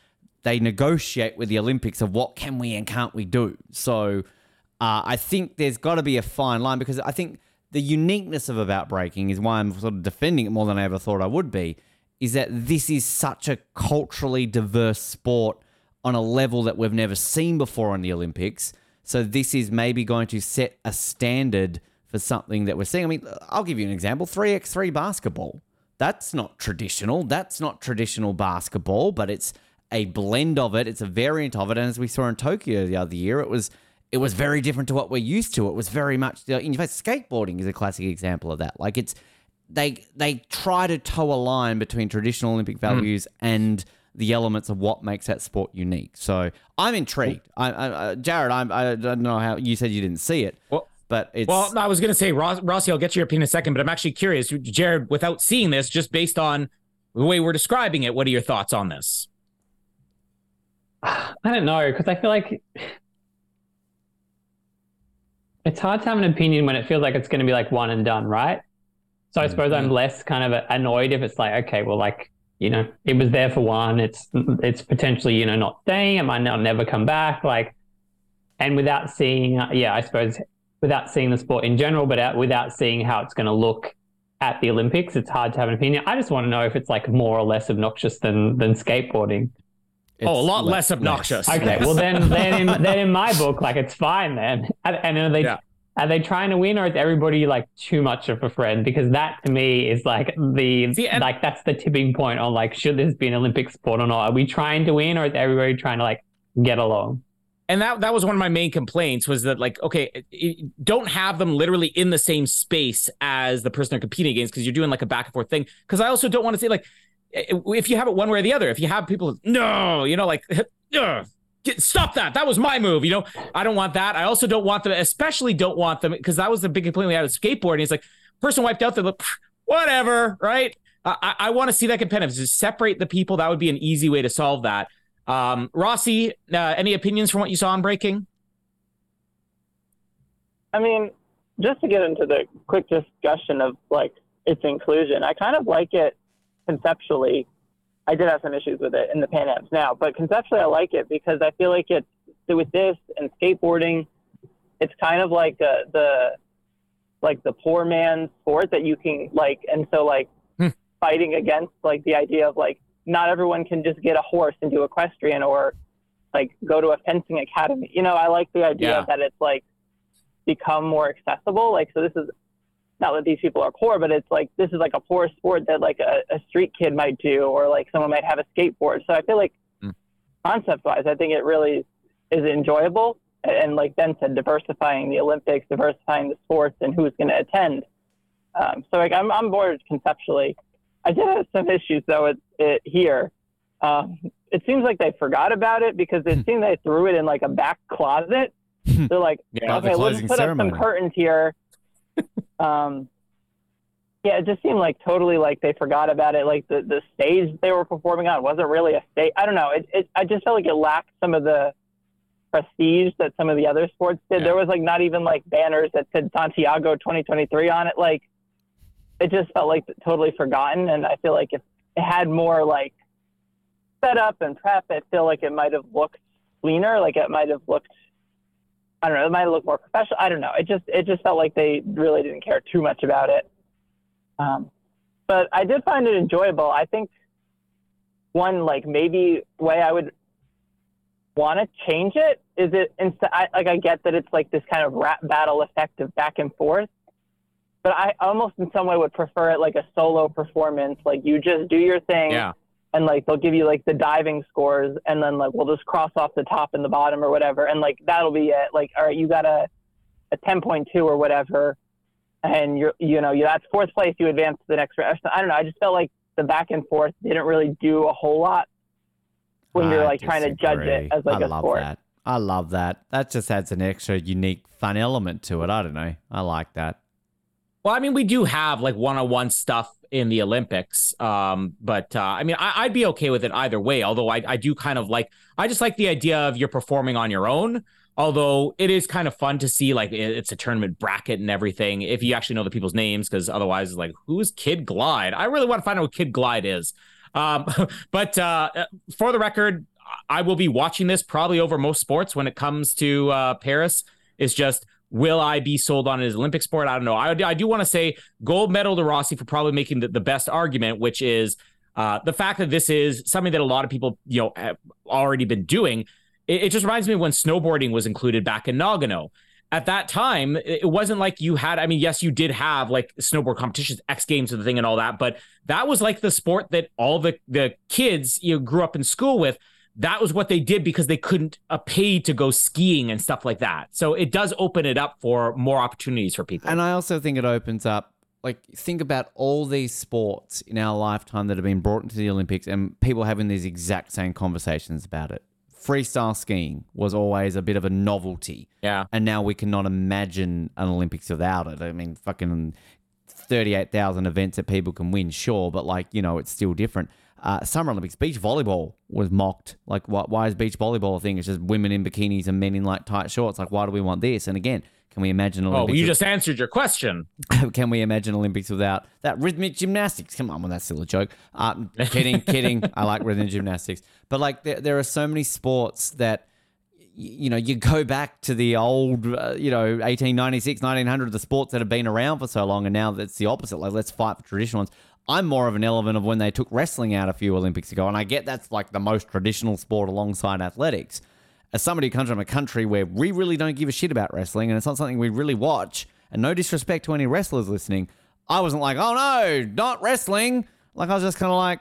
they negotiate with the Olympics of what can we and can't we do. So uh, I think there's got to be a fine line because I think the uniqueness of about breaking is why I'm sort of defending it more than I ever thought I would be. Is that this is such a culturally diverse sport on a level that we've never seen before in the Olympics. So this is maybe going to set a standard for something that we're seeing. I mean, I'll give you an example: three x three basketball. That's not traditional. That's not traditional basketball, but it's a blend of it. It's a variant of it. And as we saw in Tokyo the other year, it was it was very different to what we're used to. It was very much in fact skateboarding is a classic example of that. Like it's they they try to toe a line between traditional Olympic hmm. values and the elements of what makes that sport unique. So I'm intrigued. I, I, I Jared, I'm, I don't know how you said you didn't see it, Well- but it's Well, I was going to say, Ross, Rossi, I'll get your opinion in a second, but I'm actually curious, Jared, without seeing this, just based on the way we're describing it, what are your thoughts on this? I don't know because I feel like it's hard to have an opinion when it feels like it's going to be like one and done, right? So I suppose I'm less kind of annoyed if it's like, okay, well, like you know, it was there for one. It's it's potentially you know not staying. It might not never come back. Like, and without seeing, uh, yeah, I suppose without seeing the sport in general, but out, without seeing how it's going to look at the Olympics, it's hard to have an opinion. I just want to know if it's like more or less obnoxious than than skateboarding. Oh, a lot le- less obnoxious. Okay, well then, then in, then in my book, like it's fine then. And, and are they Yeah. are they trying to win, or is everybody like too much of a friend? Because that to me is like the See, and- like that's the tipping point on like should this be an Olympic sport or not? Are we trying to win, or is everybody trying to like get along? and that that was one of my main complaints was that like okay it- don't have them literally in the same space as the person they're competing against because you're doing like a back and forth thing because i also don't want to say like if you have it one way or the other if you have people no you know like "Ugh, get, stop that. That was my move you know? I don't want that. I also don't want them especially don't want them because that was the big complaint we had with skateboarding. It's like person wiped out they're like whatever right? I, I, I want to see that competitive. Just separate the people that would be an easy way to solve that. Um, Rossi, uh, any opinions from what you saw on breaking? I mean, just to get into the quick discussion of like its inclusion, I kind of like it conceptually. I did have some issues with it in the Pan Ams now, but conceptually I like it because I feel like it's with this and skateboarding, it's kind of like uh, the like the poor man's sport that you can like, and so like Hmm. fighting against like the idea of like not everyone can just get a horse and do equestrian or like go to a fencing academy. You know, I like the idea Yeah. that it's like become more accessible. Like, so this is not that these people are poor, but it's like this is like a poor sport that like a, a street kid might do, or like someone might have a skateboard. So I feel like Mm. concept wise, I think it really is enjoyable. And like Ben said, diversifying the Olympics, diversifying the sports, and who's going to attend. Um, so like I'm on board conceptually. I did have some issues though it, it, here. Um, it seems like they forgot about it because it seemed they threw it in like a back closet. They're like, Yeah, the okay, we'll closing just put up some curtains here. Um, yeah, it just seemed like totally like they forgot about it. Like the, the stage they were performing on wasn't really a stage. I don't know. It, it I just felt like it lacked some of the prestige that some of the other sports did. Yeah. There was like not even like banners that said Santiago 2023 on it. Like it just felt like totally forgotten. And I feel like if it had more like setup and prep, I feel like it might have looked cleaner. Like it might have looked, I don't know, it might look more professional. I don't know. It just, it just felt like they really didn't care too much about it. Um, but I did find it enjoyable. I think one like maybe way I would want to change it is it instead like I get that it's like this kind of rap battle effect of back and forth, but I almost in some way would prefer it like a solo performance. Like you just do your thing, Yeah. And like they'll give you like the diving scores, and then like we'll just cross off the top and the bottom or whatever, and like that'll be it. Like all right, you got a a ten point two or whatever, and you're you know you that's fourth place, you advance to the next round. I don't know. I just felt like the back and forth didn't really do a whole lot when you're I like trying to judge it disagree. as like I a love sport. that. I love that. That just adds an extra unique fun element to it. I don't know. I like that. Well, I mean, we do have like one-on-one stuff in the Olympics, um, but uh, I mean, I, I'd be okay with it either way. Although I, I do kind of like, I just like the idea of you're performing on your own. Although it is kind of fun to see, like it- it's a tournament bracket and everything. If you actually know the people's names, because otherwise, it's like, who's Kid Glide? I really want to find out what Kid Glide is. Um, but uh, for the record, I will be watching this probably over most sports when it comes to uh, Paris. It's just will I be sold on it as Olympic sport? I don't know. I, I do want to say gold medal to Rossi for probably making the, the best argument, which is uh, the fact that this is something that a lot of people you know have already been doing. It, it just reminds me when snowboarding was included back in Nagano. At that time, it it wasn't like you had. I mean, yes, you did have like snowboard competitions, X Games, and the thing, and all that. But that was like the sport that all the the kids you know, grew up in school with that was what they did because they couldn't uh, pay to go skiing and stuff like that. So it does open it up for more opportunities for people. And I also think it opens up, like, think about all these sports in our lifetime that have been brought into the Olympics and people having these exact same conversations about it. Freestyle skiing was always a bit of a novelty. yeah. And now we cannot imagine an Olympics without it. I mean, fucking 38,000 events that people can win, sure, but like, you know, it's still different. Uh, Summer Olympics, beach volleyball was mocked. Like, why, why is beach volleyball a thing? It's just women in bikinis and men in like tight shorts. Like, why do we want this? And again, can we imagine Olympics? Oh, Olympics? you just answered your question. can we imagine Olympics without that rhythmic gymnastics? Come on, well, that's still a joke. Uh, kidding, kidding. I like rhythmic gymnastics, but like there, there are so many sports that you know you go back to the old, uh, you know, 1896, 1900, the sports that have been around for so long, and now it's the opposite. Like let's fight for traditional ones. I'm more of an element of when they took wrestling out a few Olympics ago, and I get that's like the most traditional sport alongside athletics as somebody who comes from a country where we really don't give a shit about wrestling and it's not something we really watch, and no disrespect to any wrestlers listening, I wasn't like, oh no, not wrestling. Like I was just kind of like,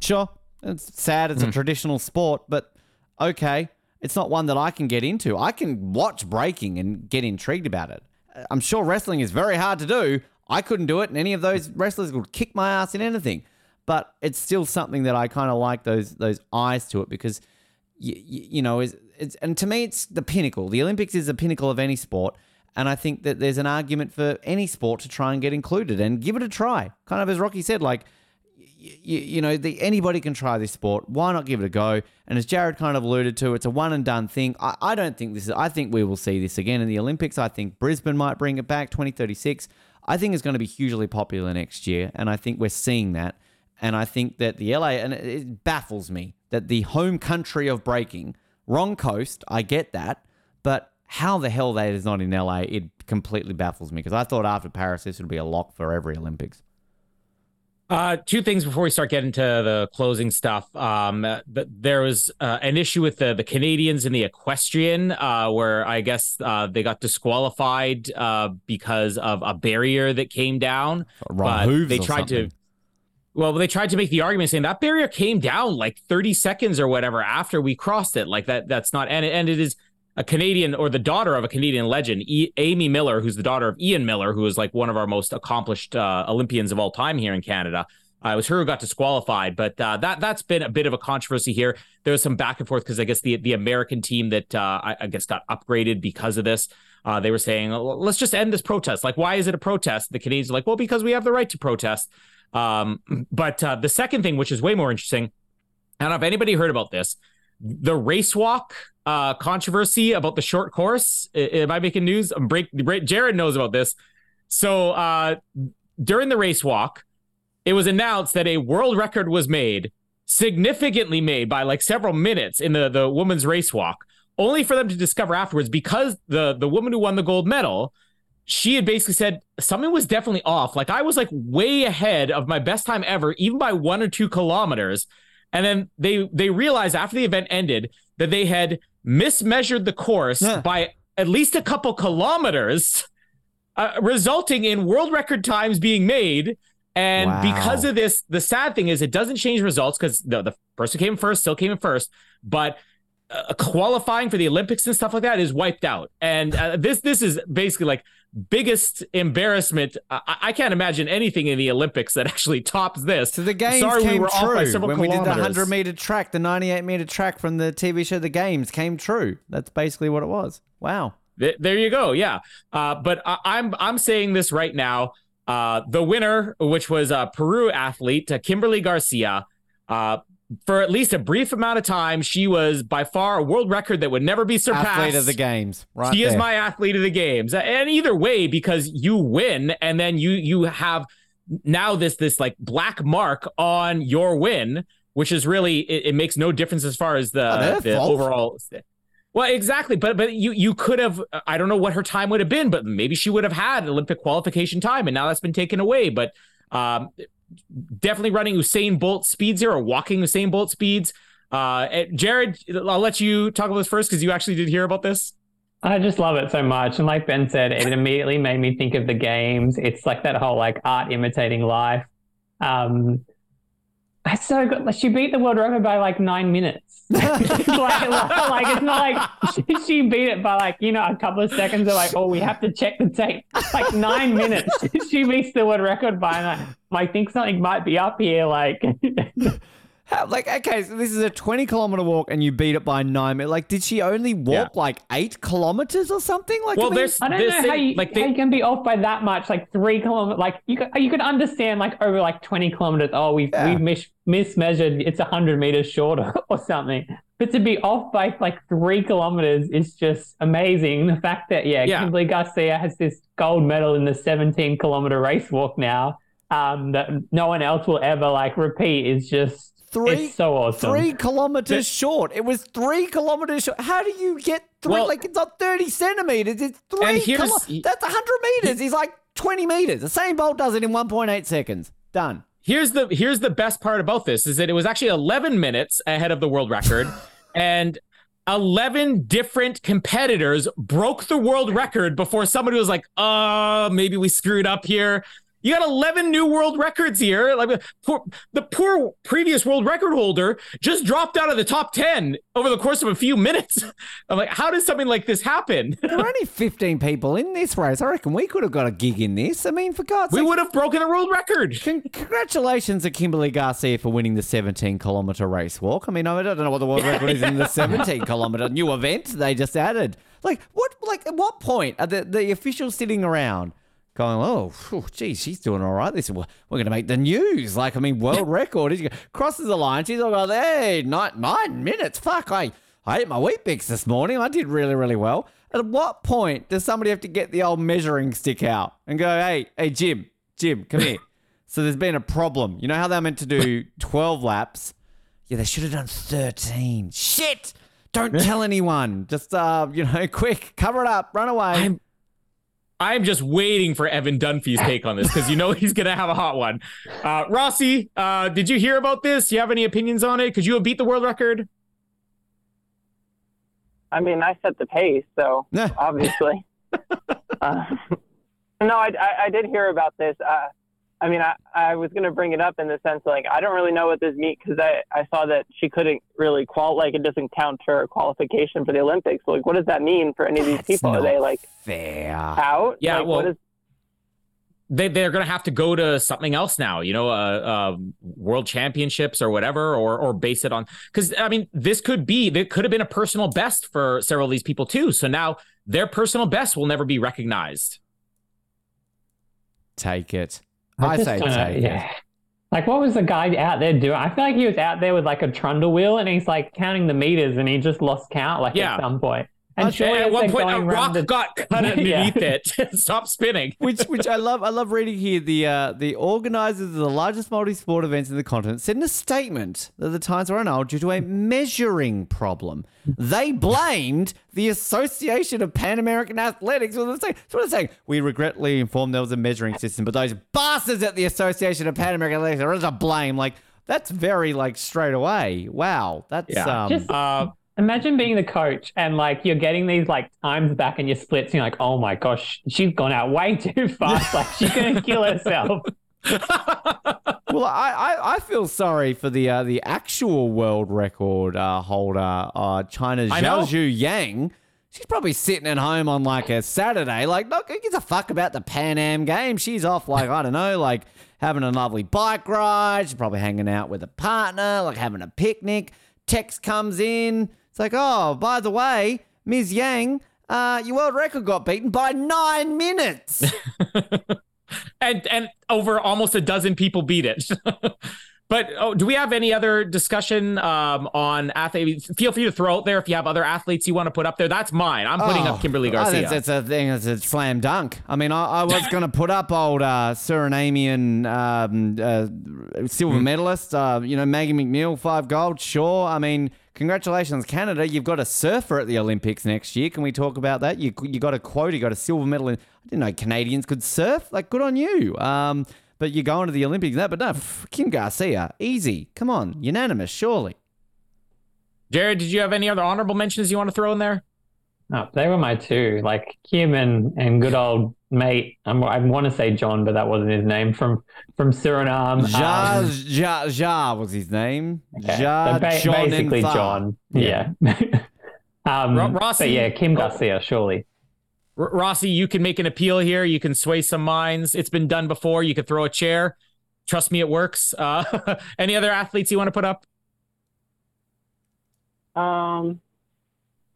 sure, it's sad, it's a hmm. traditional sport, but okay, it's not one that I can get into. I can watch breaking and get intrigued about it. I'm sure wrestling is very hard to do. I couldn't do it, and any of those wrestlers would kick my ass in anything. But it's still something that I kind of like those those eyes to it because you, you know, is it's and to me it's the pinnacle. The Olympics is the pinnacle of any sport, and I think that there's an argument for any sport to try and get included and give it a try. Kind of as Rocky said, like you, you know, the, anybody can try this sport. Why not give it a go? And as Jared kind of alluded to, it's a one and done thing. I, I don't think this is. I think we will see this again in the Olympics. I think Brisbane might bring it back 2036. I think it's going to be hugely popular next year, and I think we're seeing that. And I think that the LA, and it, it baffles me that the home country of breaking, wrong coast, I get that, but how the hell that is not in LA, it completely baffles me because I thought after Paris this would be a lock for every Olympics. Uh, two things before we start getting to the closing stuff. Um, uh, th- there was uh, an issue with the the Canadians in the equestrian, uh, where I guess uh, they got disqualified uh, because of a barrier that came down. Wrong they tried to. Well, they tried to make the argument saying that barrier came down like 30 seconds or whatever after we crossed it. Like that, that's not, and, and it is a Canadian or the daughter of a Canadian legend, e- Amy Millar, who's the daughter of Ian Millar, who is like one of our most accomplished uh, Olympians of all time here in Canada. Uh, it was her who got disqualified, but uh, that that's been a bit of a controversy here. There was some back and forth because I guess the the American team that uh, I, I guess got upgraded because of this. Uh, they were saying, let's just end this protest. Like, why is it a protest? The Canadians are like, well, because we have the right to protest. Um, but uh, the second thing, which is way more interesting, I don't know if anybody heard about this, the race walk uh, controversy about the short course. Am I making news? I'm break. Jared knows about this. So uh, during the race walk, it was announced that a world record was made, significantly made by like several minutes in the the women's race walk, only for them to discover afterwards because the the woman who won the gold medal, she had basically said something was definitely off. Like I was like way ahead of my best time ever, even by one or two kilometers. And then they they realized after the event ended that they had mismeasured the course by at least a couple kilometers, uh, resulting in world record times being made. And Wow. because of this, the sad thing is it doesn't change results because the, the person who came first still came in first, but uh, qualifying for the Olympics and stuff like that is wiped out. And uh, this this is basically like biggest embarrassment. I, I can't imagine anything in the Olympics that actually tops this. So the games Sorry, came we were true off by when we did the 100 meter track, the 98 meter track from the TV show The Games came true. That's basically what it was. Wow. Th- There you go. Yeah. Uh, but I- I'm I'm saying this right now. Uh, the winner, which was a Peru athlete, uh, Kimberly Garcia, uh, for at least a brief amount of time, she was by far a world record that would never be surpassed. Athlete of the games. Right. she is my athlete of the games and either way because you win and then you you have now this this like black mark on your win which is really it, it makes no difference as far as the, their the overall well exactly but but you you could have i don't know what her time would have been but maybe she would have had olympic qualification time and now that's been taken away but um definitely running usain bolt speeds here or walking usain bolt speeds uh jared i'll let you talk about this first because you actually did hear about this I just love it so much. And like Ben said, it immediately made me think of the games. It's like that whole like art imitating life. Um, it's so good. Like, She beat the world record by like nine minutes. like, like, it's not like she, beat it by like, you know, a couple of seconds of like, oh, we have to check the tape. Like nine minutes. she beats the world record by nine. I think something might be up here. Like, How, like, okay, so this is a 20 kilometer walk and you beat it by nine minutes. Like, did she only walk like eight kilometers or something? Like, Well, I mean, there's- I don't This know thing- how you, like how they- you can be off by that much, like three kilometers. Like you could, you could understand like over like twenty kilometers. Oh, we've Yeah. we've mis- mismeasured. It's hundred meters shorter or something. But to be off by like three kilometers is just amazing. The fact that yeah, Yeah. Kimberly Garcia has this gold medal in the seventeen kilometer race walk now. Um, that no one else will ever like repeat is just Three- It's so awesome. three kilometers short. It was three kilometers short. How do you get three? Well- like, it's not 30 centimeters. It's three kilo- That's 100 meters. He's like 20 meters. The same Bolt does it in 1.8 seconds. Done. here's the here's the best part about this is that it was actually 11 minutes ahead of the world record and 11 different competitors broke the world record before somebody was like uh maybe we screwed up here you got 11 new world records here like poor, the poor previous world record holder just dropped out of the top 10 over the course of a few minutes i'm like how does something like this happen There are only 15 people in this race. I reckon we could have got a gig in this. I mean, for God's sake. we would have broken the world record Con- congratulations to Kimberly Garcia for winning the 17 kilometer race walk. I mean, I don't know what the world record is in the 17 kilometer new event they just added. Like, what? Like, at what point are the, the officials sitting around going, "Oh, geez, she's doing all right. This we're going to make the news." Like, I mean, world record. She crosses the line. She's all like, "Hey, nine nine minutes. Fuck, I I ate my Weet-Bix this morning. I did really really well." At what point does somebody have to get the old measuring stick out and go, "Hey, hey, Jim, Jim, come here." So there's been a problem. You know how they're meant to do 12 laps? Yeah, they should have done 13. Shit! Don't tell anyone. Just, uh, you know, quick, cover it up, run away. I'm- I'm just waiting for Evan Dunfee's take on this because you know he's gonna have a hot one. Uh, Rossi, uh, did you hear about this? Do you have any opinions on it? Could you have beat the world record? I mean, I set the pace, so Yeah. obviously. uh, no, I, I, I did hear about this. I mean, I, I was going to bring it up in the sense like I don't really know what this means because I, I saw that she couldn't really qual like it doesn't count her qualification for the Olympics. So, like, what does that mean for any of these That's people? Are they like fair. out? Yeah, Like, well- what is, They they're gonna have to go to something else now. You know, uh, uh world championships or whatever, or or base it on because I mean this could be there could have been a personal best for several of these people too. So now their personal best will never be recognized. Take it. I, just say don't know, take it. yeah. Like, what was the guy out there doing? I feel like he was out there with like a trundle wheel and he's like counting the meters and he just lost count like Yeah. at some point. And And at one point, a rock the- got cut underneath it. Stop spinning. which which I love. I love reading here. The uh, the organisers of the largest multi-sport events in the continent said in a statement that the times were annulled due to a measuring problem. They blamed the Association of Pan American Athletics for the. So what I'm saying, we regretfully informed there was a measuring system, but those bastards at the Association of Pan American Athletics are to blame. Like that's very like straight away. Wow, that's Yeah. um. Just- Uh, Imagine being the coach and like you're getting these like times back in your splits. And you're like, oh my gosh, she's gone out way too fast. like she's gonna kill herself. Well, I, I, I feel sorry for the uh, the actual world record uh, holder, uh, China's. Zhao Zhu Yang. She's probably sitting at home on like a Saturday, like, look, who gives a fuck about the Pan Am game? She's off, like, I don't know, like having a lovely bike ride. She's probably hanging out with a partner, like having a picnic. Text comes in. It's like, oh, by the way, Ms. Yang, uh, your world record got beaten by nine minutes. and and over almost a dozen people beat it. but oh, do we have any other discussion um, on athletes? Feel free to throw out there if you have other athletes you want to put up there. That's mine. I'm putting Oh, up Kimberly Garcia. think it's a thing. It's a slam dunk. I mean, I, I was going to put up old uh, Surinamian um, uh, silver medalist. Uh, you know, Maggie Mac Neil, five gold. Sure. I mean, congratulations, Canada. You've got a surfer at the Olympics next year. Can we talk about that? You you got a quote. You got a silver medal. In, I didn't know Canadians could surf. Like, good on you. Um, but you're going to the Olympics. That, but no, Kim Garcia, easy. Come on, unanimous, surely. Jared, did you have any other honorable mentions you want to throw in there? Oh, they were my two, like Kim and, and good old mate. I'm, I want to say John, but that wasn't his name from from Suriname. Ja, Um, ja, ja was his name. okay. Ja, So ba- John, basically John. Yeah. um, Ro- Rossi- but yeah, Kim Garcia, surely. R- Rossi, you can make an appeal here. You can sway some minds. It's been done before. You could throw a chair. Trust me, it works. Uh, any other athletes you want to put up? um,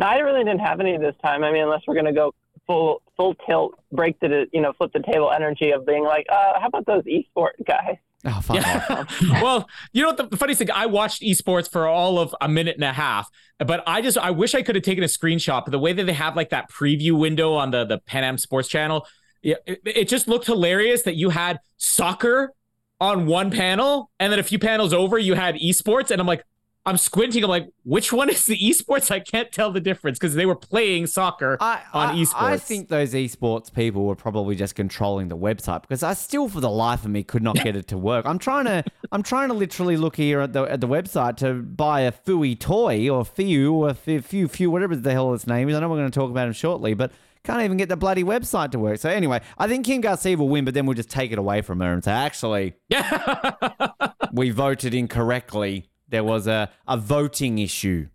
I really didn't have any this time. I mean, unless we're gonna go full full tilt, break the you know flip the table energy of being like, uh, how about those esports guys? Oh, fuck. Yeah. well, you know what the, funny thing? I watched esports for all of a minute and a half, but I just I wish I could have taken a screenshot. But the way that they have like that preview window on the the Pan Am Sports Channel, yeah, it, it just looked hilarious that you had soccer on one panel, and then a few panels over you had esports, and I'm like. I'm squinting. I'm like, which one is the esports? I can't tell the difference because they were playing soccer I, on I, esports. I think those esports people were probably just controlling the website because I still, for the life of me, could not get it to work. I'm trying to, I'm trying to literally look here at the at the website to buy a Fui toy or Fiu or Fiu Fiu, whatever the hell its name is. I know we're going to talk about him shortly, but can't even get the bloody website to work. So anyway, I think Kim Garcia will win, but then we'll just take it away from her and say, actually, yeah. we voted incorrectly. There was a, a voting issue.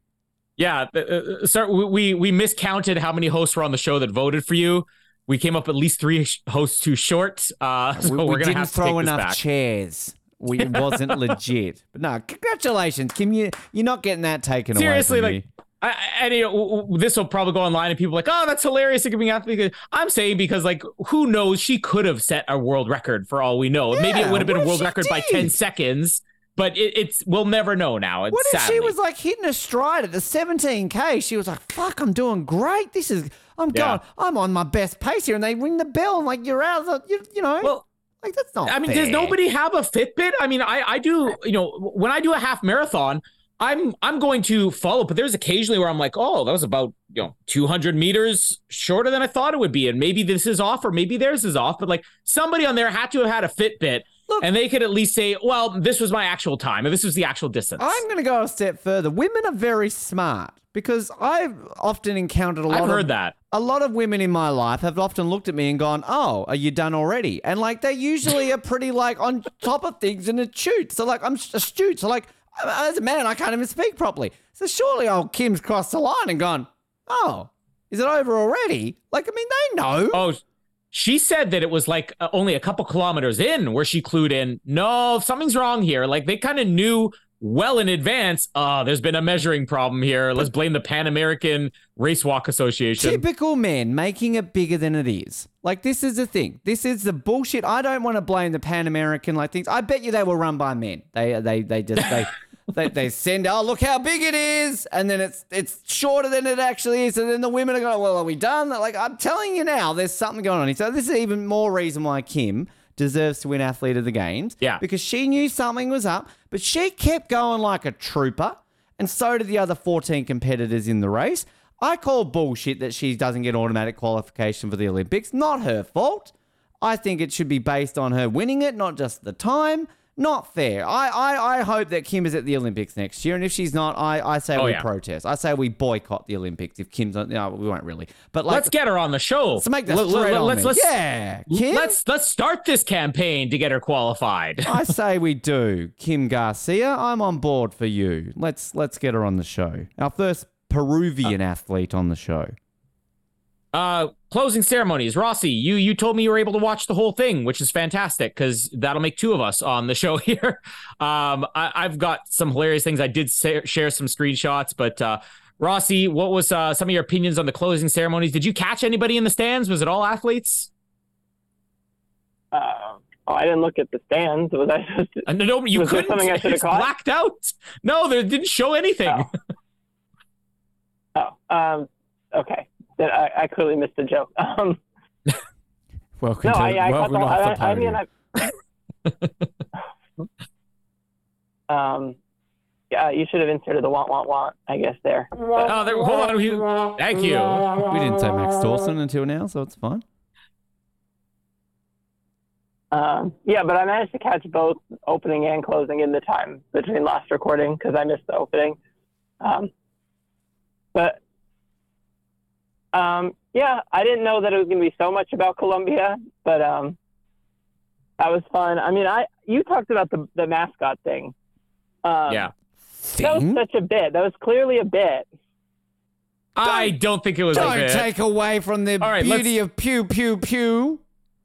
Yeah, uh, uh, sir, we, we miscounted how many hosts were on the show that voted for you. We came up at least three hosts too short. Uh, so we, we, didn't throw enough back. chairs. We, it wasn't legit. But no, congratulations, Kim. You, you're not getting that taken Seriously, away from like, I, and you know, this will probably go online, and people are like, "Oh, that's hilarious!" It could be. I'm saying because, like, who knows? She could have set a world record for all we know. Maybe it would have been a world record by ten seconds, but it, it's we'll never know now. It's What if she was like hitting a stride at the 17k? She was like, "Fuck, I'm doing great. This is, I'm Yeah. going, I'm on my best pace here." And they ring the bell, and like you're out of the, you, you know, well? like that's not. I mean, fair. does nobody have a Fitbit? I mean, I, I do, you know, when I do a half marathon, I'm I'm going to follow, but there's occasionally where I'm like, oh, that was about you know 200 meters shorter than I thought it would be, and maybe this is off, or maybe theirs is off. But like somebody on there had to have had a Fitbit, Look- and they could at least say, well, this was my actual time, and this was the actual distance. I'm going to go a step further. Women are very smart because I've often encountered a lot I've of heard that. a lot of women in my life have often looked at me and gone, "Oh, are you done already?" And like they usually are pretty like on top of things and astute. So like I'm astute. So like as a man, I can't even speak properly. So surely old Kim's crossed the line and gone, "Oh, is it over already?" Like I mean, they know. Oh, she said that it was like uh, only a couple kilometers in where she clued in. No, something's wrong here. Like they kind of knew well in advance. Uh, there's been a measuring problem here. Let's blame the Pan American Race Walk Association. Typical men making it bigger than it is. Like this is the thing. This is the bullshit. I don't want to blame the Pan American like things. I bet you they were run by men. They they they just they. They, they send oh look how big it is. And then it's it's shorter than it actually is. And then the women are going well are we done? They're like I'm telling you now there's something going on here. So this is even more reason why Kim deserves to win athlete of the games. Yeah. because she knew something was up but she kept going like a trooper. And so did the other 14 competitors in the race. I call bullshit that she doesn't get automatic qualification for the Olympics. Not her fault. I think it should be based on her winning it, not just the time. Not fair. I, I, I hope that Kim is at the Olympics next year, and if she's not, I, I say Oh, we yeah. protest. I say we boycott the Olympics if Kim's not. No, we won't really. But like, let's get her on the show. let's make this Let- let- on let's let's yeah, Kim. let's let's start this campaign to get her qualified. I say we do. Kim Garcia, I'm on board for you. Let's let's get her on the show. Our first Peruvian athlete on the show. Uh, closing ceremonies. Rossi, you you told me you were able to watch the whole thing, which is fantastic because that'll make two of us on the show here. Um, I, I've got some hilarious things. I did sa- share some screenshots, but uh, Rossi, what was uh, some of your opinions on the closing ceremonies? Did you catch anybody in the stands? Was it all athletes? Uh, oh, I didn't look at the stands. Was I supposed to? Uh, no, no, you Was couldn't. something I should have caught? blacked out. No, they didn't show anything. Oh, oh um, okay. Then I, I clearly missed the joke. Um, Welcome no, to I, I caught welcome the, off the I, I mean. I, um, yeah, you should have inserted the want, want, want, I guess, there. But, Oh, there, hold on. we- Thank you. we didn't say Max Dawson until now, so it's fine. um, yeah, but I managed to catch both opening and closing in the time between last recording because I missed the opening. Um, but um, yeah, I didn't know that it was going to be so much about Colombia, but um, that was fun. I mean, I you talked about the the mascot thing. Um, Yeah. that was such a bit. That was clearly a bit. I don't think it was Don't like that. take away from the All right, beauty of pew pew pew.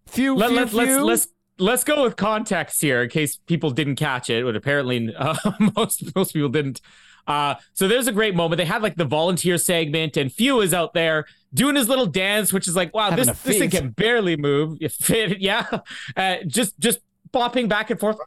Few let, few let, let's let's let's go with context here in case people didn't catch it, but apparently uh, most most people didn't. Uh, so there's a great moment. They had like the volunteer segment, and Fiu is out there doing his little dance, which is like, wow, Having this this thing can barely move. Fit, yeah, uh, just just bopping back and forth.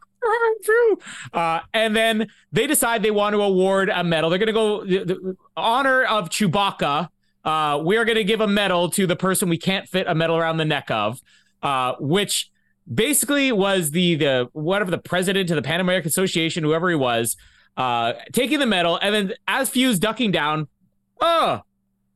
Uh, and then they decide they want to award a medal. They're going to go the, the honor of Chewbacca. Uh, we are going to give a medal to the person we can't fit a medal around the neck of, uh, which basically was the the whatever the president of the Pan American Association, whoever he was, uh, taking the medal, and then as Fiu's ducking down, oh.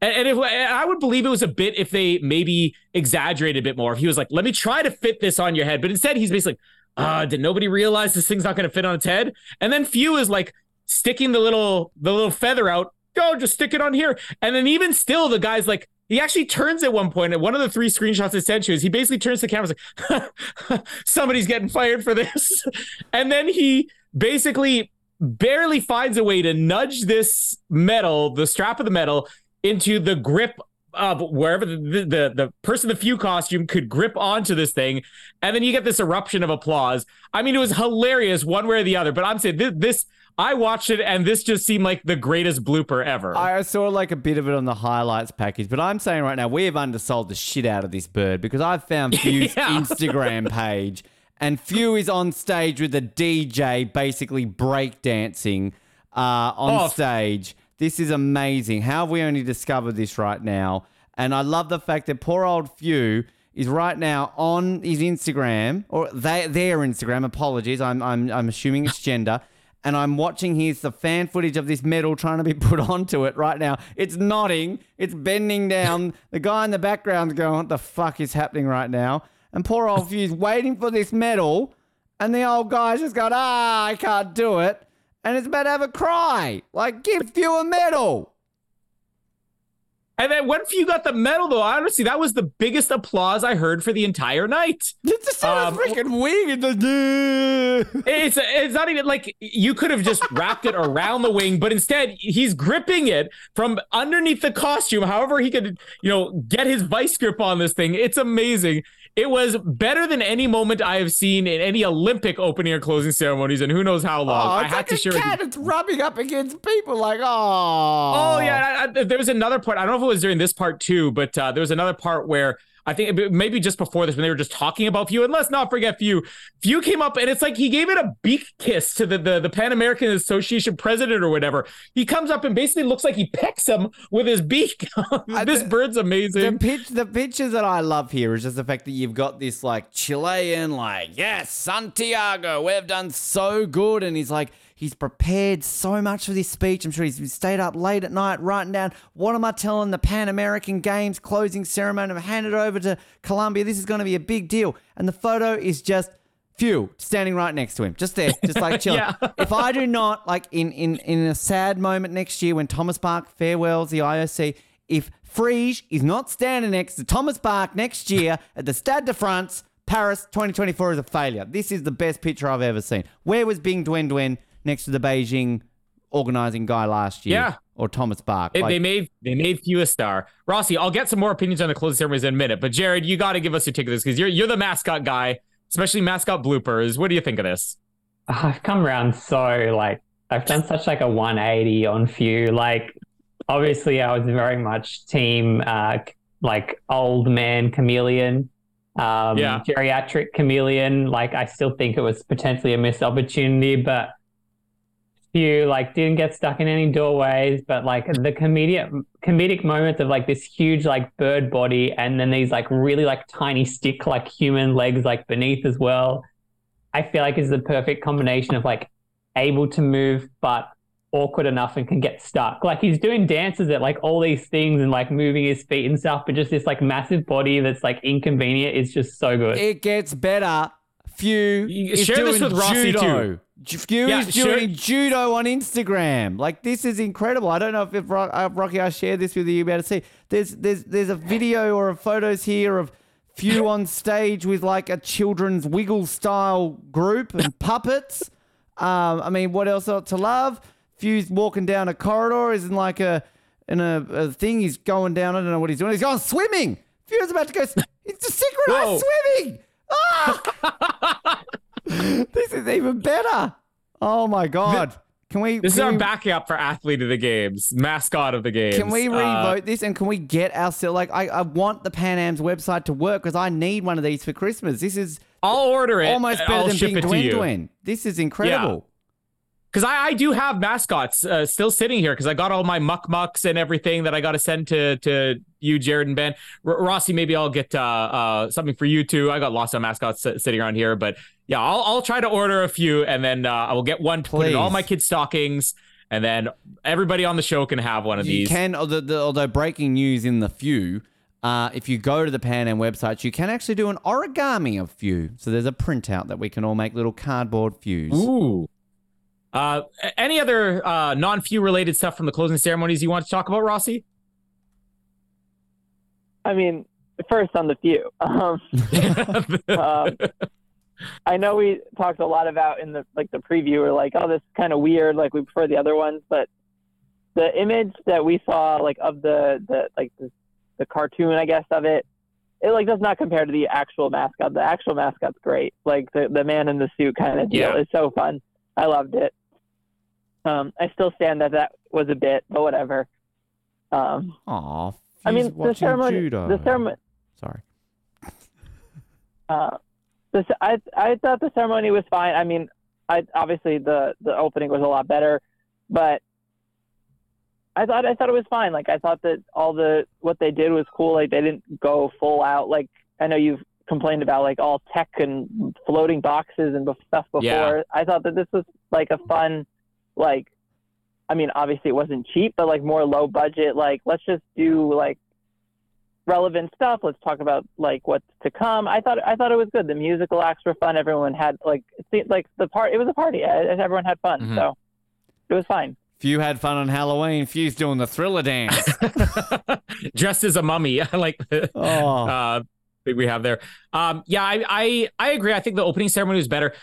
And, and if and I would believe it was a bit if they maybe exaggerated a bit more. If he was like, "Let me try to fit this on your head," but instead he's basically, "Uh, did nobody realize this thing's not going to fit on its head?" And then Fiu is like sticking the little the little feather out. Go, just stick it on here. And then even still, the guy's like, he actually turns at one point. at one of the three screenshots I sent you is he basically turns to the camera, like, somebody's getting fired for this. and then he basically barely finds a way to nudge this metal, the strap of the metal, into the grip of wherever the, the the person in the Fiu costume could grip onto this thing, and then you get this eruption of applause. I mean, it was hilarious one way or the other. But I'm saying this, this I watched it, and this just seemed like the greatest blooper ever. I saw like a bit of it on the highlights package, but I'm saying right now we have undersold the shit out of this bird because I've found Fiu's Yeah. Instagram page, and Fiu is on stage with a DJ basically breakdancing uh, on Oh. stage. This is amazing. How have we only discovered this right now? And I love the fact that poor old Fiu is right now on his Instagram or they, their Instagram. Apologies, I'm I'm I'm assuming it's gender. and I'm watching here's the fan footage of this medal trying to be put onto it right now. It's nodding, it's bending down. the guy in the background's going, What the fuck is happening right now? And poor old Fiu's waiting for this medal, and the old guy's just going, Ah, I can't do it. And it's about to have a cry. Like, give Fiu a medal. And then when Fiu got the medal, though, honestly, that was the biggest applause I heard for the entire night. It's just so Um, freaking wing. It's it's not even like you could have just wrapped it around the wing, but instead he's gripping it from underneath the costume. However, he could you know get his vice grip on this thing. It's amazing. It was better than any moment I have seen in any Olympic opening or closing ceremonies, and who knows how long. Oh, I it's had like to share. with you- cat. It's rubbing up against people. Like, oh. Oh yeah, I, I, there was another part. I don't know if it was during this part too, but uh, there was another part where I think maybe just before this when they were just talking about Fiu. And let's not forget Fiu. Fiu came up and it's like he gave it a beak kiss to the the, the Pan American Association president or whatever. He comes up and basically looks like he pecks him with his beak. this the- bird's The amazing. pitch, the pictures that I love here is just the fact that you've got this like Chilean, like yes, Santiago, we've done so good, and he's like he's prepared so much for this speech. I'm sure he's stayed up late at night writing down what am I telling the Pan American Games closing ceremony. I've handed over to Colombia. This is going to be a big deal, and the photo is just. Few standing right next to him, just there, just like chilling. Yeah. if I do not like in in in a sad moment next year when Thomas Bach farewells the IOC, if Phryge is not standing next to Thomas Bach next year at the Stade de France, Paris 2024 is a failure. This is the best picture I've ever seen. Where was Bing Dwen Dwen next to the Beijing organizing guy last year? Yeah. Or Thomas Bach? It- Like, they made they made Fiu a star. Rossi, I'll get some more opinions on the closing ceremonies in a minute, but Jared, you got to give us your take of this because you're you're the mascot guy, especially mascot bloopers. What do you think of this? I've come around so like I've done such like a 180 on Fiu. Like obviously I was very much team uh like old man chameleon. Um Yeah. geriatric chameleon. Like I still think it was potentially a missed opportunity, but Fiu like didn't get stuck in any doorways, but like the comedic comedic moments of like this huge like bird body and then these like really like tiny stick like human legs like beneath as well. I feel like is the perfect combination of like able to move but awkward enough and can get stuck. Like he's doing dances at like all these things and like moving his feet and stuff, but just this like massive body that's like inconvenient is just so good. it gets better. Fiu You- is share this doing with Rossi, judo. too. Fiu Yeah, is share- doing judo on Instagram. Like this is incredible. I don't know if, if Ro- uh, Rocky I shared this with you. You better see. There's there's there's a video or a photos here of Fiu on stage with like a children's wiggle style group and puppets. Um, I mean, what else to love? Fiu's walking down a corridor. Is in like a in a, a thing. He's going down. I don't know what he's doing. He's going swimming. Fiu's about to go. It's a synchronized swimming. Ah! this is even better. Oh my god! Can we? This is our we, backup for athlete of the games, mascot of the games. Can we Uh, revote this and can we get ourselves like I, I want the Pan Am's website to work because I need one of these for Christmas. This is I'll order it. almost better I'll than it Dwen This is incredible. Because I, I do have mascots uh, still sitting here because I got all my muck mucks and everything that I got to send to to you, Jared and Ben. R- Rossi, maybe I'll get uh, uh, something for you too. I got lots of mascots sit- sitting around here, but yeah, I'll, I'll try to order a few and then uh, I will get one to put in all my kids' stockings. And then everybody on the show can have one of You these. can, although, the, although breaking news in the Fiu, uh, if you go to the Pan Am website, you can actually do an origami of Fiu. So there's a printout that we can all make little cardboard fuse. Ooh. Uh, any other uh, non-Fiu related stuff from the closing ceremonies you want to talk about, Rossi? I mean, first on the Fiu. Um, um, I know we talked a lot about in the like the preview, or like, oh, this is kind of weird. Like we prefer the other ones, but the image that we saw, like of the the like the, the cartoon, I guess of it, it like does not compare to the actual mascot. The actual mascot's great. Like the the man in the suit kind of deal Yeah. is so fun. I loved it. Um, I still stand that that was a bit, but whatever. Um, Aw, I mean, the ceremony, judo. the ceremony, Sorry. uh, the, I I thought the ceremony was fine. I mean, I obviously the the opening was a lot better, but I thought I thought it was fine. Like I thought that all the what they did was cool. Like they didn't go full out. Like I know you've complained about like all tech and floating boxes and stuff before. Yeah. I thought that this was like a fun, like, I mean, obviously it wasn't cheap, but like more low budget. Like, let's just do like relevant stuff. Let's talk about like what's to come. I thought I thought it was good. The musical acts were fun. Everyone had like it seemed like the part. It was a party. Everyone had fun. Mhm. So it was fine. Fiu had fun on Halloween. Fiu's doing the thriller dance. dressed as a mummy. I like the Oh. uh, thing we have there. Um, yeah, I, I I agree. I think the opening ceremony was better.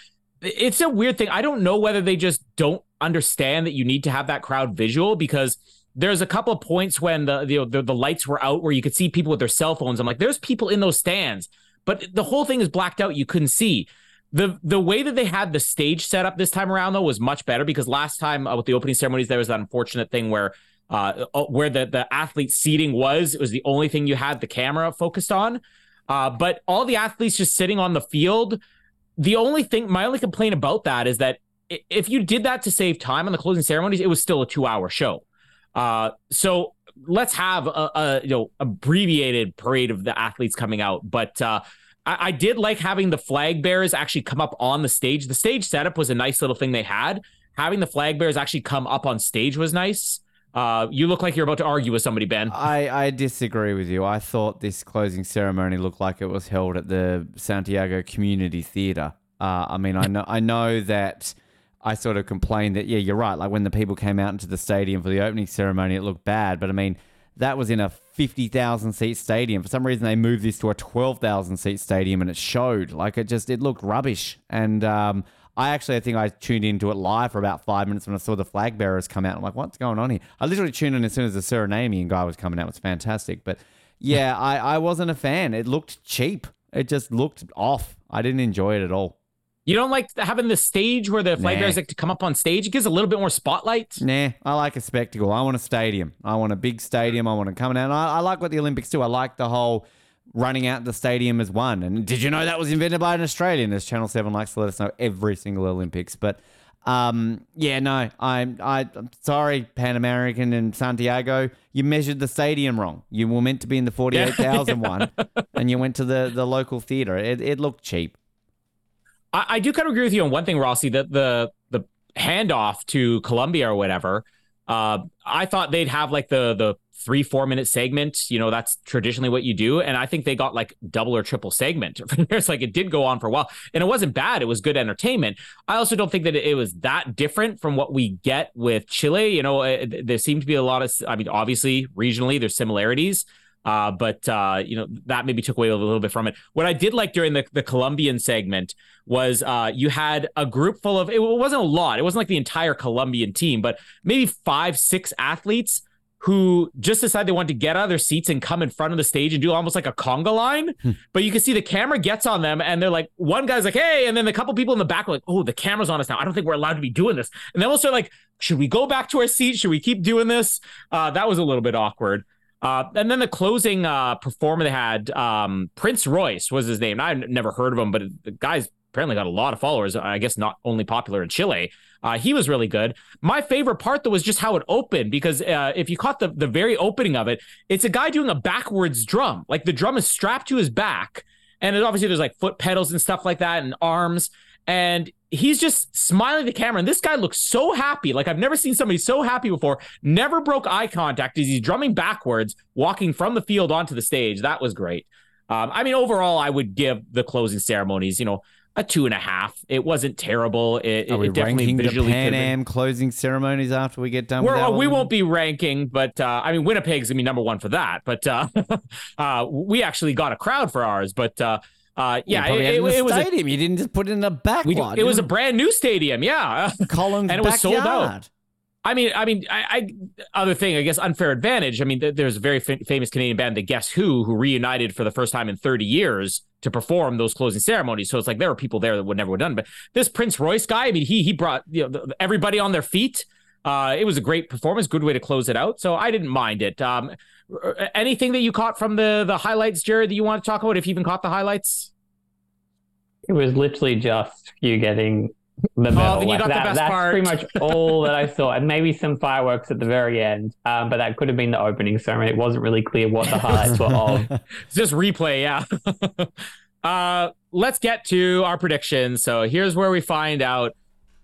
It's a weird thing. I don't know whether they just don't understand that you need to have that crowd visual because there's a couple of points when the the, the the lights were out where you could see people with their cell phones. I'm like, there's people in those stands, but the whole thing is blacked out. You couldn't see. The the way that they had the stage set up this time around though was much better because last time uh, with the opening ceremonies there was that unfortunate thing where uh uh, where the the athlete seating was it was the only thing you had the camera focused on. Uh, but all the athletes just sitting on the field. The only thing, my only complaint about that is that if you did that to save time on the closing ceremonies, it was still a two-hour show. Uh, so let's have a, a you know abbreviated parade of the athletes coming out. But uh, I, I did like having the flag bearers actually come up on the stage. The stage setup was a nice little thing they had. Having the flag bearers actually come up on stage was nice. Uh, you look like you're about to argue with somebody, Ben. I, I disagree with you. I thought this closing ceremony looked like it was held at the Santiago Community Theater. Uh, I mean, I know I know that I sort of complained that yeah, you're right. Like when the people came out into the stadium for the opening ceremony, it looked bad. But I mean, that was in a fifty thousand seat stadium. For some reason, they moved this to a twelve thousand seat stadium, and it showed like it just it looked rubbish. And um, I actually I think I tuned into it live for about five minutes when I saw the flag bearers come out. I'm like, what's going on here? I literally tuned in as soon as the Surinamian guy was coming out. It was fantastic. But yeah, I, I wasn't a fan. It looked cheap. It just looked off. I didn't enjoy it at all. You don't like having the stage where the flag Nah. bearers like to come up on stage? It gives a little bit more spotlight. Nah, I like a spectacle. I want a stadium. I want a big stadium. I want to come out. And I, I like what the Olympics do. I like the whole running out the stadium as one. And did you know that was invented by an Australian? As Channel Seven likes to let us know every single Olympics. But um, yeah, no, I'm I, I'm sorry, Pan American and Santiago. You measured the stadium wrong. You were meant to be in the forty-eight thousand one, and you went to the the local theater. It, it looked cheap. I, I do kind of agree with you on one thing, Rossi. That the the handoff to Colombia or whatever. Uh, I thought they'd have like the the three four minute segment. You know, that's traditionally what you do, and I think they got like double or triple segment. It's like it did go on for a while, and it wasn't bad. It was good entertainment. I also don't think that it was that different from what we get with Chile. You know, uh, there seemed to be a lot of. I mean, obviously regionally there's similarities. Uh, but uh, you know that maybe took away a little bit from it. What I did like during the, the Colombian segment was uh, you had a group full of it wasn't a lot. It wasn't like the entire Colombian team, but maybe five, six athletes who just decided they wanted to get out of their seats and come in front of the stage and do almost like a conga line. but you can see the camera gets on them, and they're like, one guy's like, "Hey," and then a couple people in the back are like, "Oh, the camera's on us now. I don't think we're allowed to be doing this." And then we'll start like, "Should we go back to our seat? Should we keep doing this?" Uh, that was a little bit awkward. Uh, and then the closing uh, performer they had, um, Prince Royce was his name. I've never heard of him, but the guy's apparently got a lot of followers. I guess not only popular in Chile. Uh, he was really good. My favorite part though was just how it opened because uh, if you caught the the very opening of it, it's a guy doing a backwards drum. Like the drum is strapped to his back, and it, obviously there's like foot pedals and stuff like that and arms. And he's just smiling at the camera. And this guy looks so happy. Like I've never seen somebody so happy before. Never broke eye contact as he's drumming backwards, walking from the field onto the stage. That was great. Um, I mean, overall, I would give the closing ceremonies, you know, a two and a half. It wasn't terrible. It, Are we it definitely ranking the Pan Am closing ceremonies after we get done we're, with that uh, we one? won't be ranking, but uh, I mean, Winnipeg's gonna be number one for that. But uh, uh, we actually got a crowd for ours. But uh, yeah, it, it, it was a, stadium. you didn't just put it in a back we, lot. it was a brand new stadium. Yeah, Collins and it was sold out. I mean, I mean, I, I other thing, I guess, unfair advantage. I mean, th- there's a very fa- famous Canadian band, the Guess Who, who reunited for the first time in 30 years to perform those closing ceremonies. So it's like there were people there that would never have done. But this Prince Royce guy, I mean, he he brought you know everybody on their feet. Uh, it was a great performance, good way to close it out. So I didn't mind it. Um, anything that you caught from the the highlights, Jared, that you want to talk about? If you even caught the highlights. It was literally just you getting the medal. then you Like, got the that- best that's part. pretty much all that I saw, and maybe some fireworks at the very end. Um, but that could have been the opening ceremony. It wasn't really clear what the highlights were of. It's just replay, yeah. uh, let's get to our predictions. So here's where we find out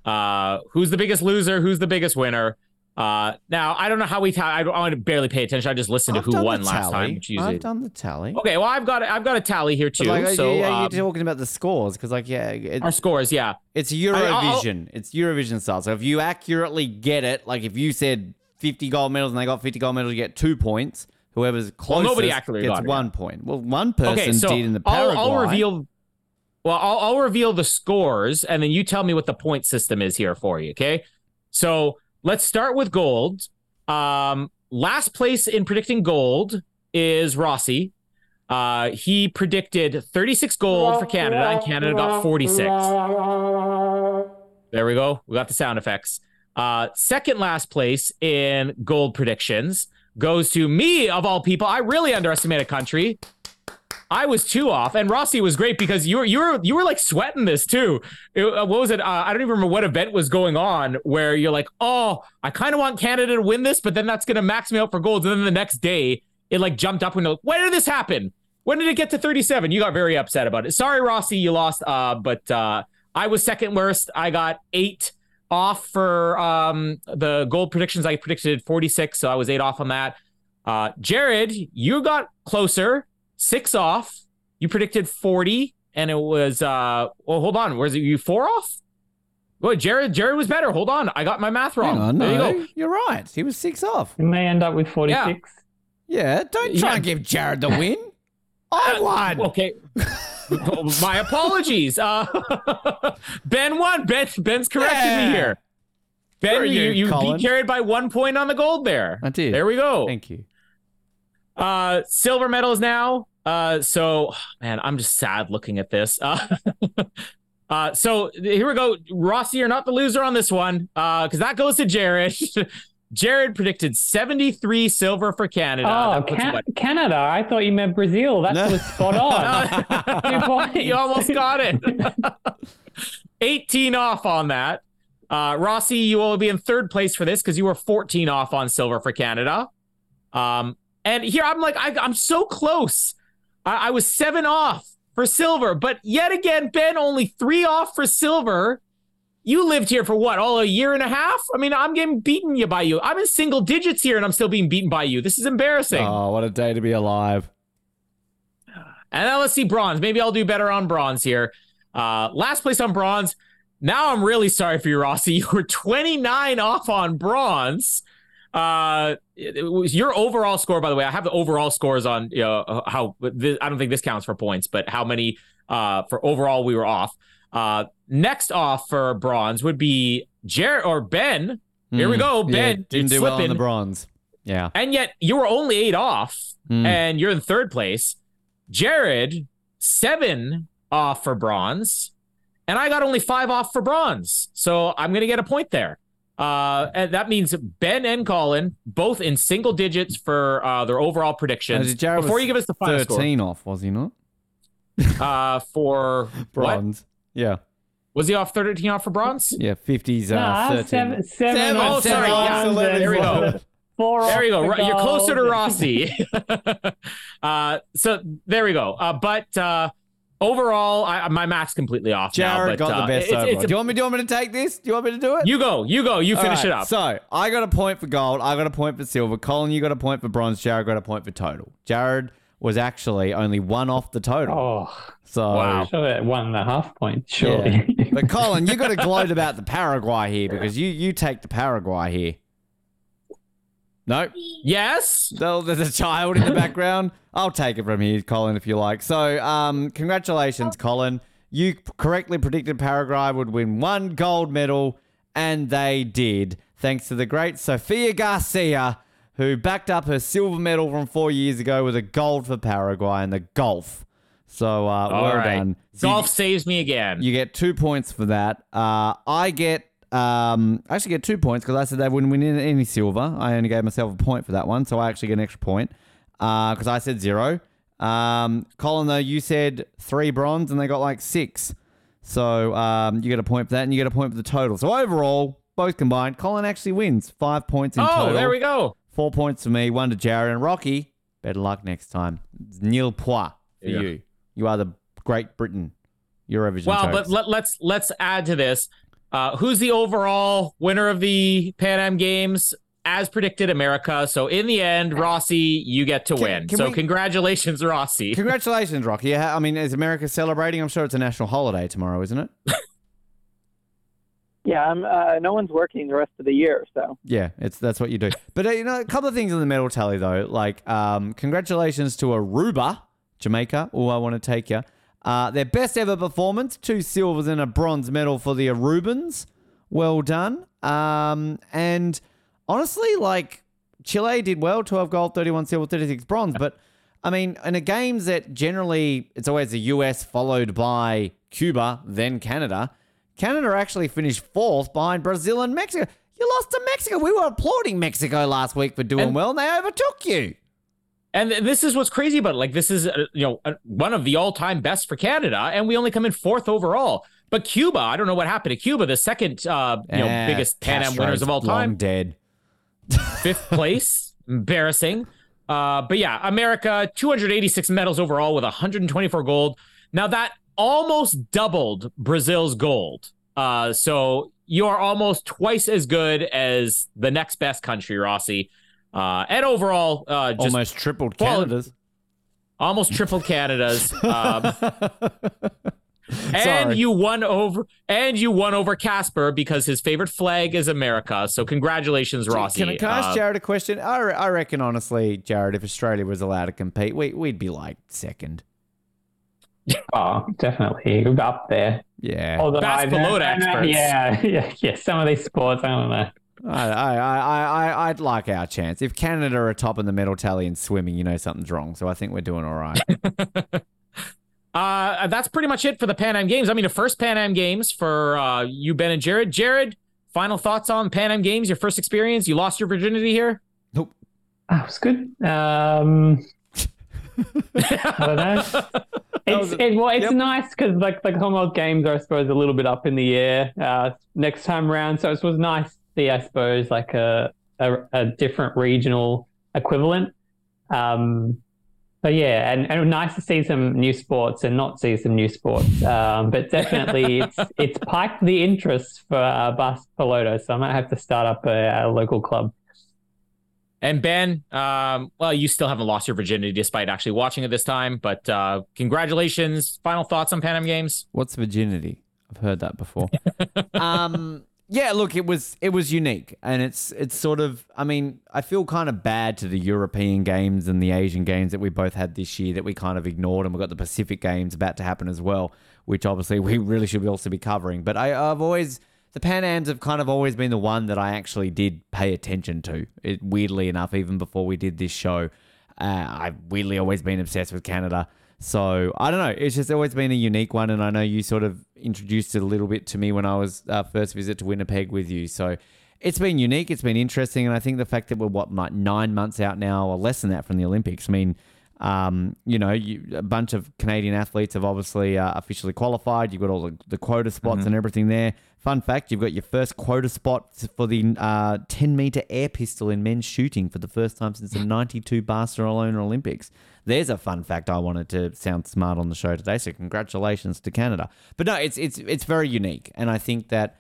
uh, who's the biggest loser, who's the biggest winner. Uh, now I don't know how we. Ta- I, I barely pay attention. I just listened I've to who won last time. Which. I've done the tally. Okay, well I've got I've got a tally here too. Like, so yeah, um, you're talking about the scores because, like, yeah, it, our scores, yeah. it's I'll- Eurovision. it's Eurovision style. So if you accurately get it, like if you said 50 gold medals and they got 50 gold medals, you get two points. Whoever's closest nobody accurately gets got it, one point. Well, one person Okay, so did in the I'll, Paraguay. I'll reveal. Well, I'll, I'll reveal the scores, and then you tell me what the point system is here for you. Okay, so let's start with gold. Um, last place in predicting gold is Rossi. Uh, he predicted 36 gold for Canada, and Canada got 46. There we go. We got the sound effects. Uh, second last place in gold predictions goes to me of all people. I really underestimated country. I was two off, and Rossi was great because you were you were you were like sweating this too. It- uh, what was it? Uh, I don't even remember what event was going on where you're like, oh, I kind of want Canada to win this, but then that's gonna max me out for gold. And then the next day, it like jumped up and like, when did this happen? When did it get to 37? You got very upset about it. Sorry, Rossi, you lost. Uh, but uh, I was second worst. I got eight off for um the gold predictions. I predicted 46, so I was eight off on that. Uh, Jared, you got closer, six off. You predicted 40, and it was uh well, hold on, was it you four off? Well, Jared, Jared was better. Hold on, I got my math wrong. On, there no, you go. you're right. He was six off. You may end up with 46. Yeah, yeah don't try Yeah. and give Jared the win. I won. Okay. my apologies. Uh, ben won. Ben Ben's corrected Yeah. me here. Ben, Screw you, you, you Colin. beat carried by one point on the gold there. I did. There we go. Thank you. Uh, silver medals now. Uh, so man, I'm just sad looking at this. Uh, uh, so here we go. Rossi, you're not the loser on this one. Uh, because that goes to Jared. Jared predicted 73 silver for Canada. Oh, Can- Canada. I thought you meant Brazil. That No. was spot on. You almost got it. 18 off on that. Uh, Rossi, you will be in third place for this because you were 14 off on silver for Canada. Um, and here I'm like, I, I'm so close. I, I was seven off for silver, but yet again, Ben only three off for silver. You lived here for what, all a year and a half? I mean, I'm getting beaten you by you. I'm in single digits here and I'm still being beaten by you. This is embarrassing. Oh, what a day to be alive. And now let's see bronze. Maybe I'll do better on bronze here. Uh, last place on bronze. Now I'm really sorry for you, Rossi. You were 29 off on bronze. Uh, it, it was your overall score, by the way. I have the overall scores on you know, uh, how. This, I don't think this counts for points, but how many uh, for overall we were off. Uh, next off for bronze would be Jared or Ben. Here we Mm, go, yeah, Ben. didn't it's do well on the bronze. Yeah. And yet you were only eight off, Mm. and you're in third place. Jared, seven off for bronze, and I got only five off for bronze. So I'm gonna get a point there. Uh, and that means Ben and Colin both in single digits for uh, their overall Uh, predictions. Jared Before you give us the final 13 off, was he not? uh, for what Bronze. Yeah. was he off 13 off for bronze? Yeah, 50s, uh, Nah, 13. seven, seven, Seven, off oh, for sorry, yeah, bronze there we go. Four There you go. for Right, You're closer to. Rossi. uh, so there we go. Uh, but uh, overall, I, my math's completely off. now, Jared but, got uh, the best it's- overall. it's a- do, you want me, do you want me to take this? Do you want me to do it? you go. You go. You All finish right, it up. So I got a point for gold. I got a point for silver. Colin, you got a point for bronze. Jared got a point for total. Jared was actually only one off the total. Oh, so Wow. sure, at one and a half point, surely. Yeah. but Colin, you got to gloat about the Paraguay here because you you take the Paraguay here. No, yes. no, there's a child in the background. I'll take it from here, Colin, if you like. So, um, congratulations, Colin. You correctly predicted Paraguay would win one gold medal, and they did, thanks to the great Sofia Garcia, who backed up her silver medal from four years ago with a gold for Paraguay in the golf. So, uh, well right. done. So you- Golf saves me again. you get two points for that. Uh, I get um, I actually get two points because I said they wouldn't win any- silver. I only gave myself a point for that one, so I actually get an extra point because I said zero. Um, Colin, though, you said three bronze and they got like six. So um, you get a point for that, and you get a point for the total. So overall, both combined, Colin actually wins five points in oh, total. Oh, there we go. Four points for me, one to Jared and Rocky. Better luck next time. Nil point for Yeah. you. You are the Great Britain Eurovision. Well, but let, let's let's add to this. Uh, who's the overall winner of the Pan Am Games? As predicted, America. So in the end, Rossi, you get to Can- win. can so we- congratulations, Rossi. Congratulations, Rocky. Yeah, I mean, is America celebrating? I'm sure it's a national holiday tomorrow, isn't it? Yeah, I'm, uh, no one's working the rest of the year, so Yeah, it's that's what you do. But uh, you know, a couple of things in the medal tally though. Like, um, congratulations to Aruba, Jamaica. Oh, I want to take you. Uh, their best ever performance: two silvers and a bronze medal for the Arubans. Well done. Um, and honestly, like Chile did well: twelve gold, thirty-one silver, thirty-six bronze. But I mean, in a games that generally it's always the US followed by Cuba, then Canada. Canada actually finished fourth behind Brazil and Mexico. You lost to Mexico. We were applauding Mexico last week for doing And- well, and they overtook you. And this is what's crazy about it. Like this is uh, you know uh, one of the all-time best for Canada, and we only come in fourth overall. But Cuba, I don't know what happened to Cuba, the second uh, you know Eh, biggest Pan Am winners of all time, dead. fifth place, embarrassing. Uh, but yeah, America 286 medals overall with 124 gold. Now that almost doubled Brazil's gold. Uh, so you are almost twice as good as the next best country, Rossi. Uh, and overall, uh, just Almost tripled Well, Canada's. almost tripled Canada's. Um, and you won over, and you won over Casper because his favorite flag is America. So congratulations, Rossi. Can I, can I ask Uh, Jared a question? I, re- I reckon, honestly, Jared, if Australia was allowed to compete, we, we'd be like second. Oh, definitely up there. Yeah. Although That's I below I don't experts. Yeah, yeah, yeah. Some of these sports, I don't know. I, I, I, I, I'd like our chance. If Canada are top in the medal tally in swimming, you know something's wrong. So I think we're doing all right. Uh, that's pretty much it for the Pan Am Games. I mean, the first Pan Am Games for uh, you, Ben and Jared. Jared, final thoughts on Pan Am Games? Your first experience? You lost your virginity here? nope. That was good. Um, I don't know. It's was- it, well, it's yep. nice because like the Commonwealth Games are I suppose a little bit up in the air uh, next time round. So it was nice to see I suppose like a a, a different regional equivalent. Um, but yeah, and, and it was nice to see some new sports and not see some new sports. Um, but definitely it's it's piqued the interest for uh, Basque Pelota. So I might have to start up a, a local club. And Ben, um, well, you still haven't lost your virginity despite actually watching it this time. But uh, congratulations. Final thoughts on Pan Am Games? What's virginity? I've heard that before. um, yeah, look, it was it was unique, and it's it's sort of. I mean, I feel kind of bad to the European games and the Asian games that we both had this year that we kind of ignored, and we've got the Pacific games about to happen as well, which obviously we really should also be covering. But I, I've always the Pan Ams have kind of always been the one that I actually did pay attention to. It weirdly enough, even before we did this show, uh, I've weirdly always been obsessed with Canada. So I don't know. It's just always been a unique one, and I know you sort of introduced it a little bit to me when I was uh, first visit to Winnipeg with you. So it's been unique. It's been interesting, and I think the fact that we're what like nine months out now, or less than that, from the Olympics. I mean, um, you know, you, a bunch of Canadian athletes have obviously uh, officially qualified. You've got all the, the quota spots and everything there. Fun fact: you've got your first quota spot for the uh, 10 meter air pistol in men's shooting for the first time since the 92 Barcelona Olympics. There's a fun fact I wanted to sound smart on the show today. So congratulations to Canada. But no, it's it's it's very unique, and I think that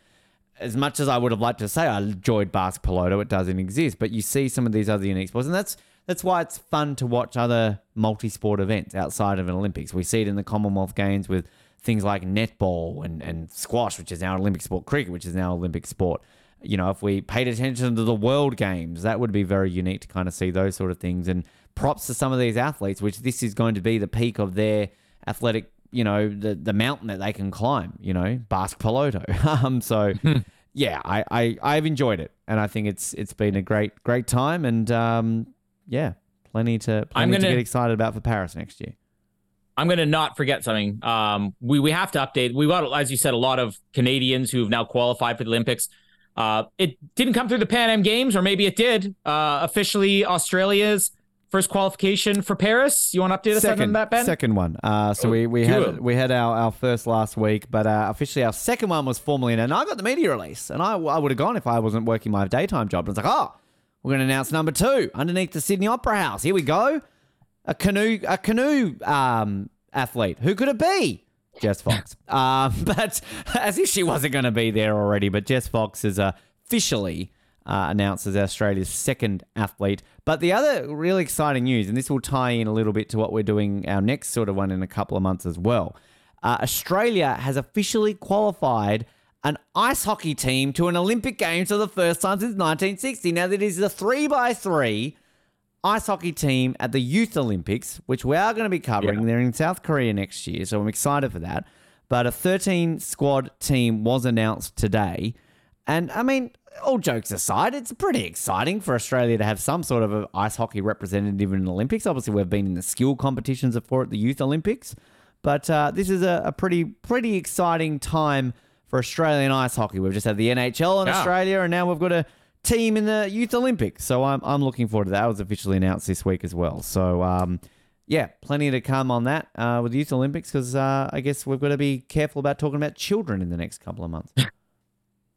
as much as I would have liked to say I enjoyed Basque Pelota, it doesn't exist. But you see some of these other unique sports, and that's that's why it's fun to watch other multi-sport events outside of an Olympics. We see it in the Commonwealth Games with things like netball and, and squash, which is now Olympic sport, cricket, which is now Olympic sport. You know, if we paid attention to the World Games, that would be very unique to kind of see those sort of things. And props to some of these athletes, which this is going to be the peak of their athletic, you know, the the mountain that they can climb. You know, Basque Pelota. um, so yeah, I, I I've enjoyed it, and I think it's it's been a great great time, and um, yeah, plenty to I'm plenty to gonna- get excited about for Paris next year. I'm going to not forget something. Um, we we have to update. We got, as you said, a lot of Canadians who have now qualified for the Olympics. Uh, it didn't come through the Pan Am Games, or maybe it did. Uh, officially, Australia's first qualification for Paris. You want to update us on that, Ben? second one. Uh, so Oh, we, we good. had we had our, our first last week, but uh, officially our second one was formally announced. And I got the media release, and I, I would have gone if I wasn't working my daytime job. And it's like, oh, we're going to announce number two underneath the Sydney Opera House. Here we go, a canoe a canoe um, athlete. Who could it be? Jess Fox. um, but as if she wasn't going to be there already, but Jess Fox is uh, officially uh, announced as Australia's second athlete. But the other really exciting news, and this will tie in a little bit to what we're doing our next sort of one in a couple of months as well. Uh, Australia has officially qualified an ice hockey team to an Olympic Games for the first time since 1960. Now, that is a three by three ice hockey team at the Youth Olympics, which we are going to be covering. Yeah. They're in South Korea next year, so I'm excited for that. But a 13 squad team was announced today. And I mean, all jokes aside, it's pretty exciting for Australia to have some sort of an ice hockey representative in the Olympics. Obviously, we've been in the skill competitions before at the Youth Olympics, but uh, this is a, a pretty pretty exciting time for Australian ice hockey. We've just had the NHL in Yeah. Australia, and now we've got a team in the Youth Olympics. So I'm I'm looking forward to that. That was officially announced this week as well. So um, yeah, plenty to come on that uh, with the Youth Olympics because uh, I guess we've got to be careful about talking about children in the next couple of months.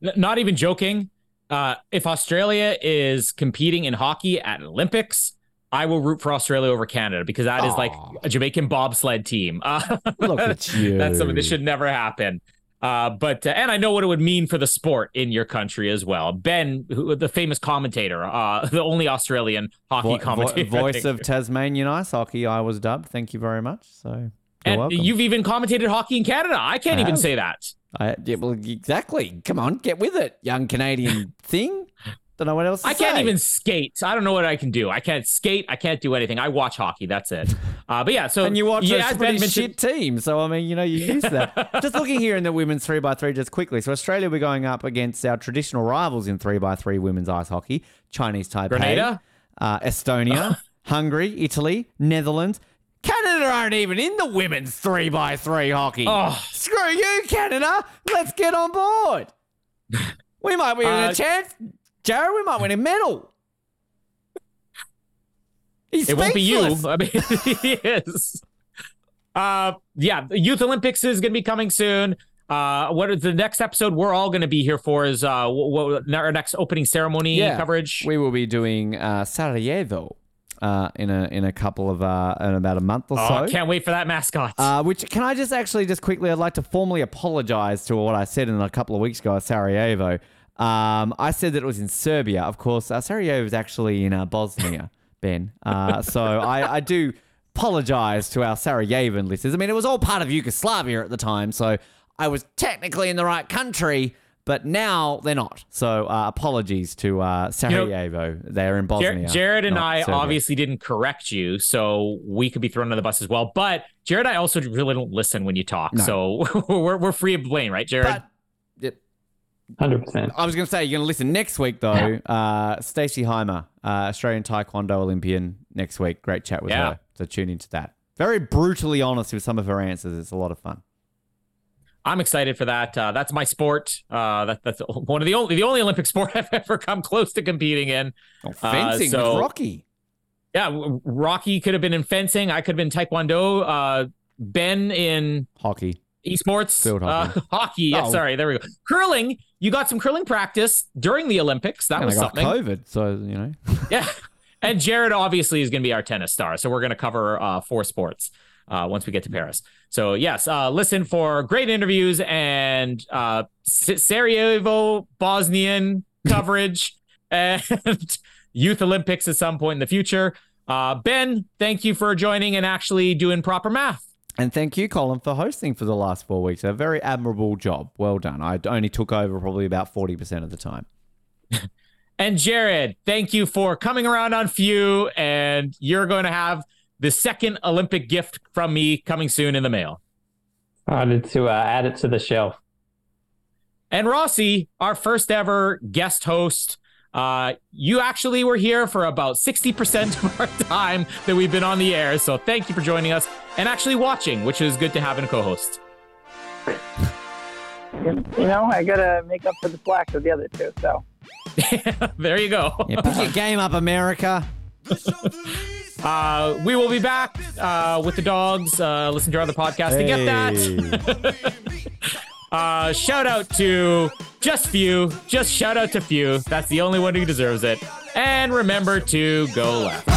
Not even joking. Uh, if Australia is competing in hockey at Olympics, I will root for Australia over Canada because that is like a Jamaican bobsled team. Uh, Look at you. That's something that should never happen. Uh, but uh, and I know what it would mean for the sport in your country as well. Ben, who, the famous commentator, uh, the only Australian hockey Vo- vo- commentator, I voice of Tasmanian ice hockey. I was dubbed. Thank you very much. So and welcome. you've even commentated hockey in Canada. I can't I even have. say that. I, yeah, well, exactly. Come on, get with it, young Canadian thing. Don't know what else. To I can't even skate. I don't know what I can do. I can't skate. I can't do anything. I watch hockey. That's it. Uh, but yeah, so And you watch yeah, a pretty shit team, so I mean, you know, you use that. just looking here in the women's three x three, just quickly. So Australia, we're going up against our traditional rivals in three x three women's ice hockey: Chinese Taipei, Grenada? uh, Estonia, Hungary, Italy, Netherlands. Canada aren't even in the women's three x three hockey. Oh. Screw you, Canada! Let's get on board. We might win Uh, a chance, Jared. We might win a medal. He's It won't be you. I mean, he is. Uh, yeah, the Youth Olympics is going to be coming soon. Uh, what is the next episode we're all going to be here for? Is uh, what, our next opening ceremony Yeah. coverage? We will be doing uh, Sarajevo uh, in a in a couple of uh, in about a month or oh, so. can't wait for that mascot. Uh, which can I just actually just quickly? I'd like to formally apologise to what I said in a couple of weeks ago at Sarajevo. Um, I said that it was in Serbia. Of course, uh, Sarajevo is actually in uh, Bosnia, Ben. Uh, so I, I do apologise to our Sarajevan listeners. I mean, it was all part of Yugoslavia at the time, so I was technically in the right country, but now they're not. So uh, apologies to uh, Sarajevo. They're in Jar- Bosnia. Jared and I Serbia. obviously didn't correct you, so we could be thrown under the bus as well. But Jared, and I also really don't listen when you talk, No. so we're we're free of blame, right, Jared? But it, Hundred percent. I was going to say you're going to listen next week though. Uh, Stacey Hymer, uh, Australian Taekwondo Olympian, next week. Great chat with Yeah. her. So tune into that. Very brutally honest with some of her answers. It's a lot of fun. I'm excited for that. Uh, that's my sport. Uh, that, that's one of the only the only Olympic sport I've ever come close to competing in. Oh, fencing so- with Rocky. Yeah, Rocky could have been in fencing. I could have been Taekwondo. Uh, Ben in Hockey. esports. Field hockey. Uh, hockey. Yeah, Oh. sorry. There we go. Curling. You got some curling practice during the Olympics. That and was something. COVID, so you know. Yeah. And Jared obviously is going to be our tennis star. So we're going to cover uh, four sports uh, once we get to Paris. So, yes, uh, listen for great interviews and uh, Sarajevo, Bosnian coverage and Youth Olympics at some point in the future. Uh, ben, thank you for joining and actually doing proper math. And thank you, Colin, for hosting for the last four weeks. A very admirable job. Well done. I only took over probably about forty percent of the time. And Jared, thank you for coming around on Fiu. And you're going to have the second Olympic gift from me coming soon in the mail. Started to uh, add it to the shelf. And Rossi, our first ever guest host. Uh, you actually were here for about 60% of our time that we've been on the air. So thank you for joining us and actually watching, which is good to have in a co host. You know, I gotta make up for the slack of the other two. So there you go. Yeah, pick your game up, America. Uh, we will be back uh, with the dogs. Uh, listen to our other podcast to get that. Uh, shout out to just Fiu, just shout out to Fiu. That's the only one who deserves it. And remember to go left.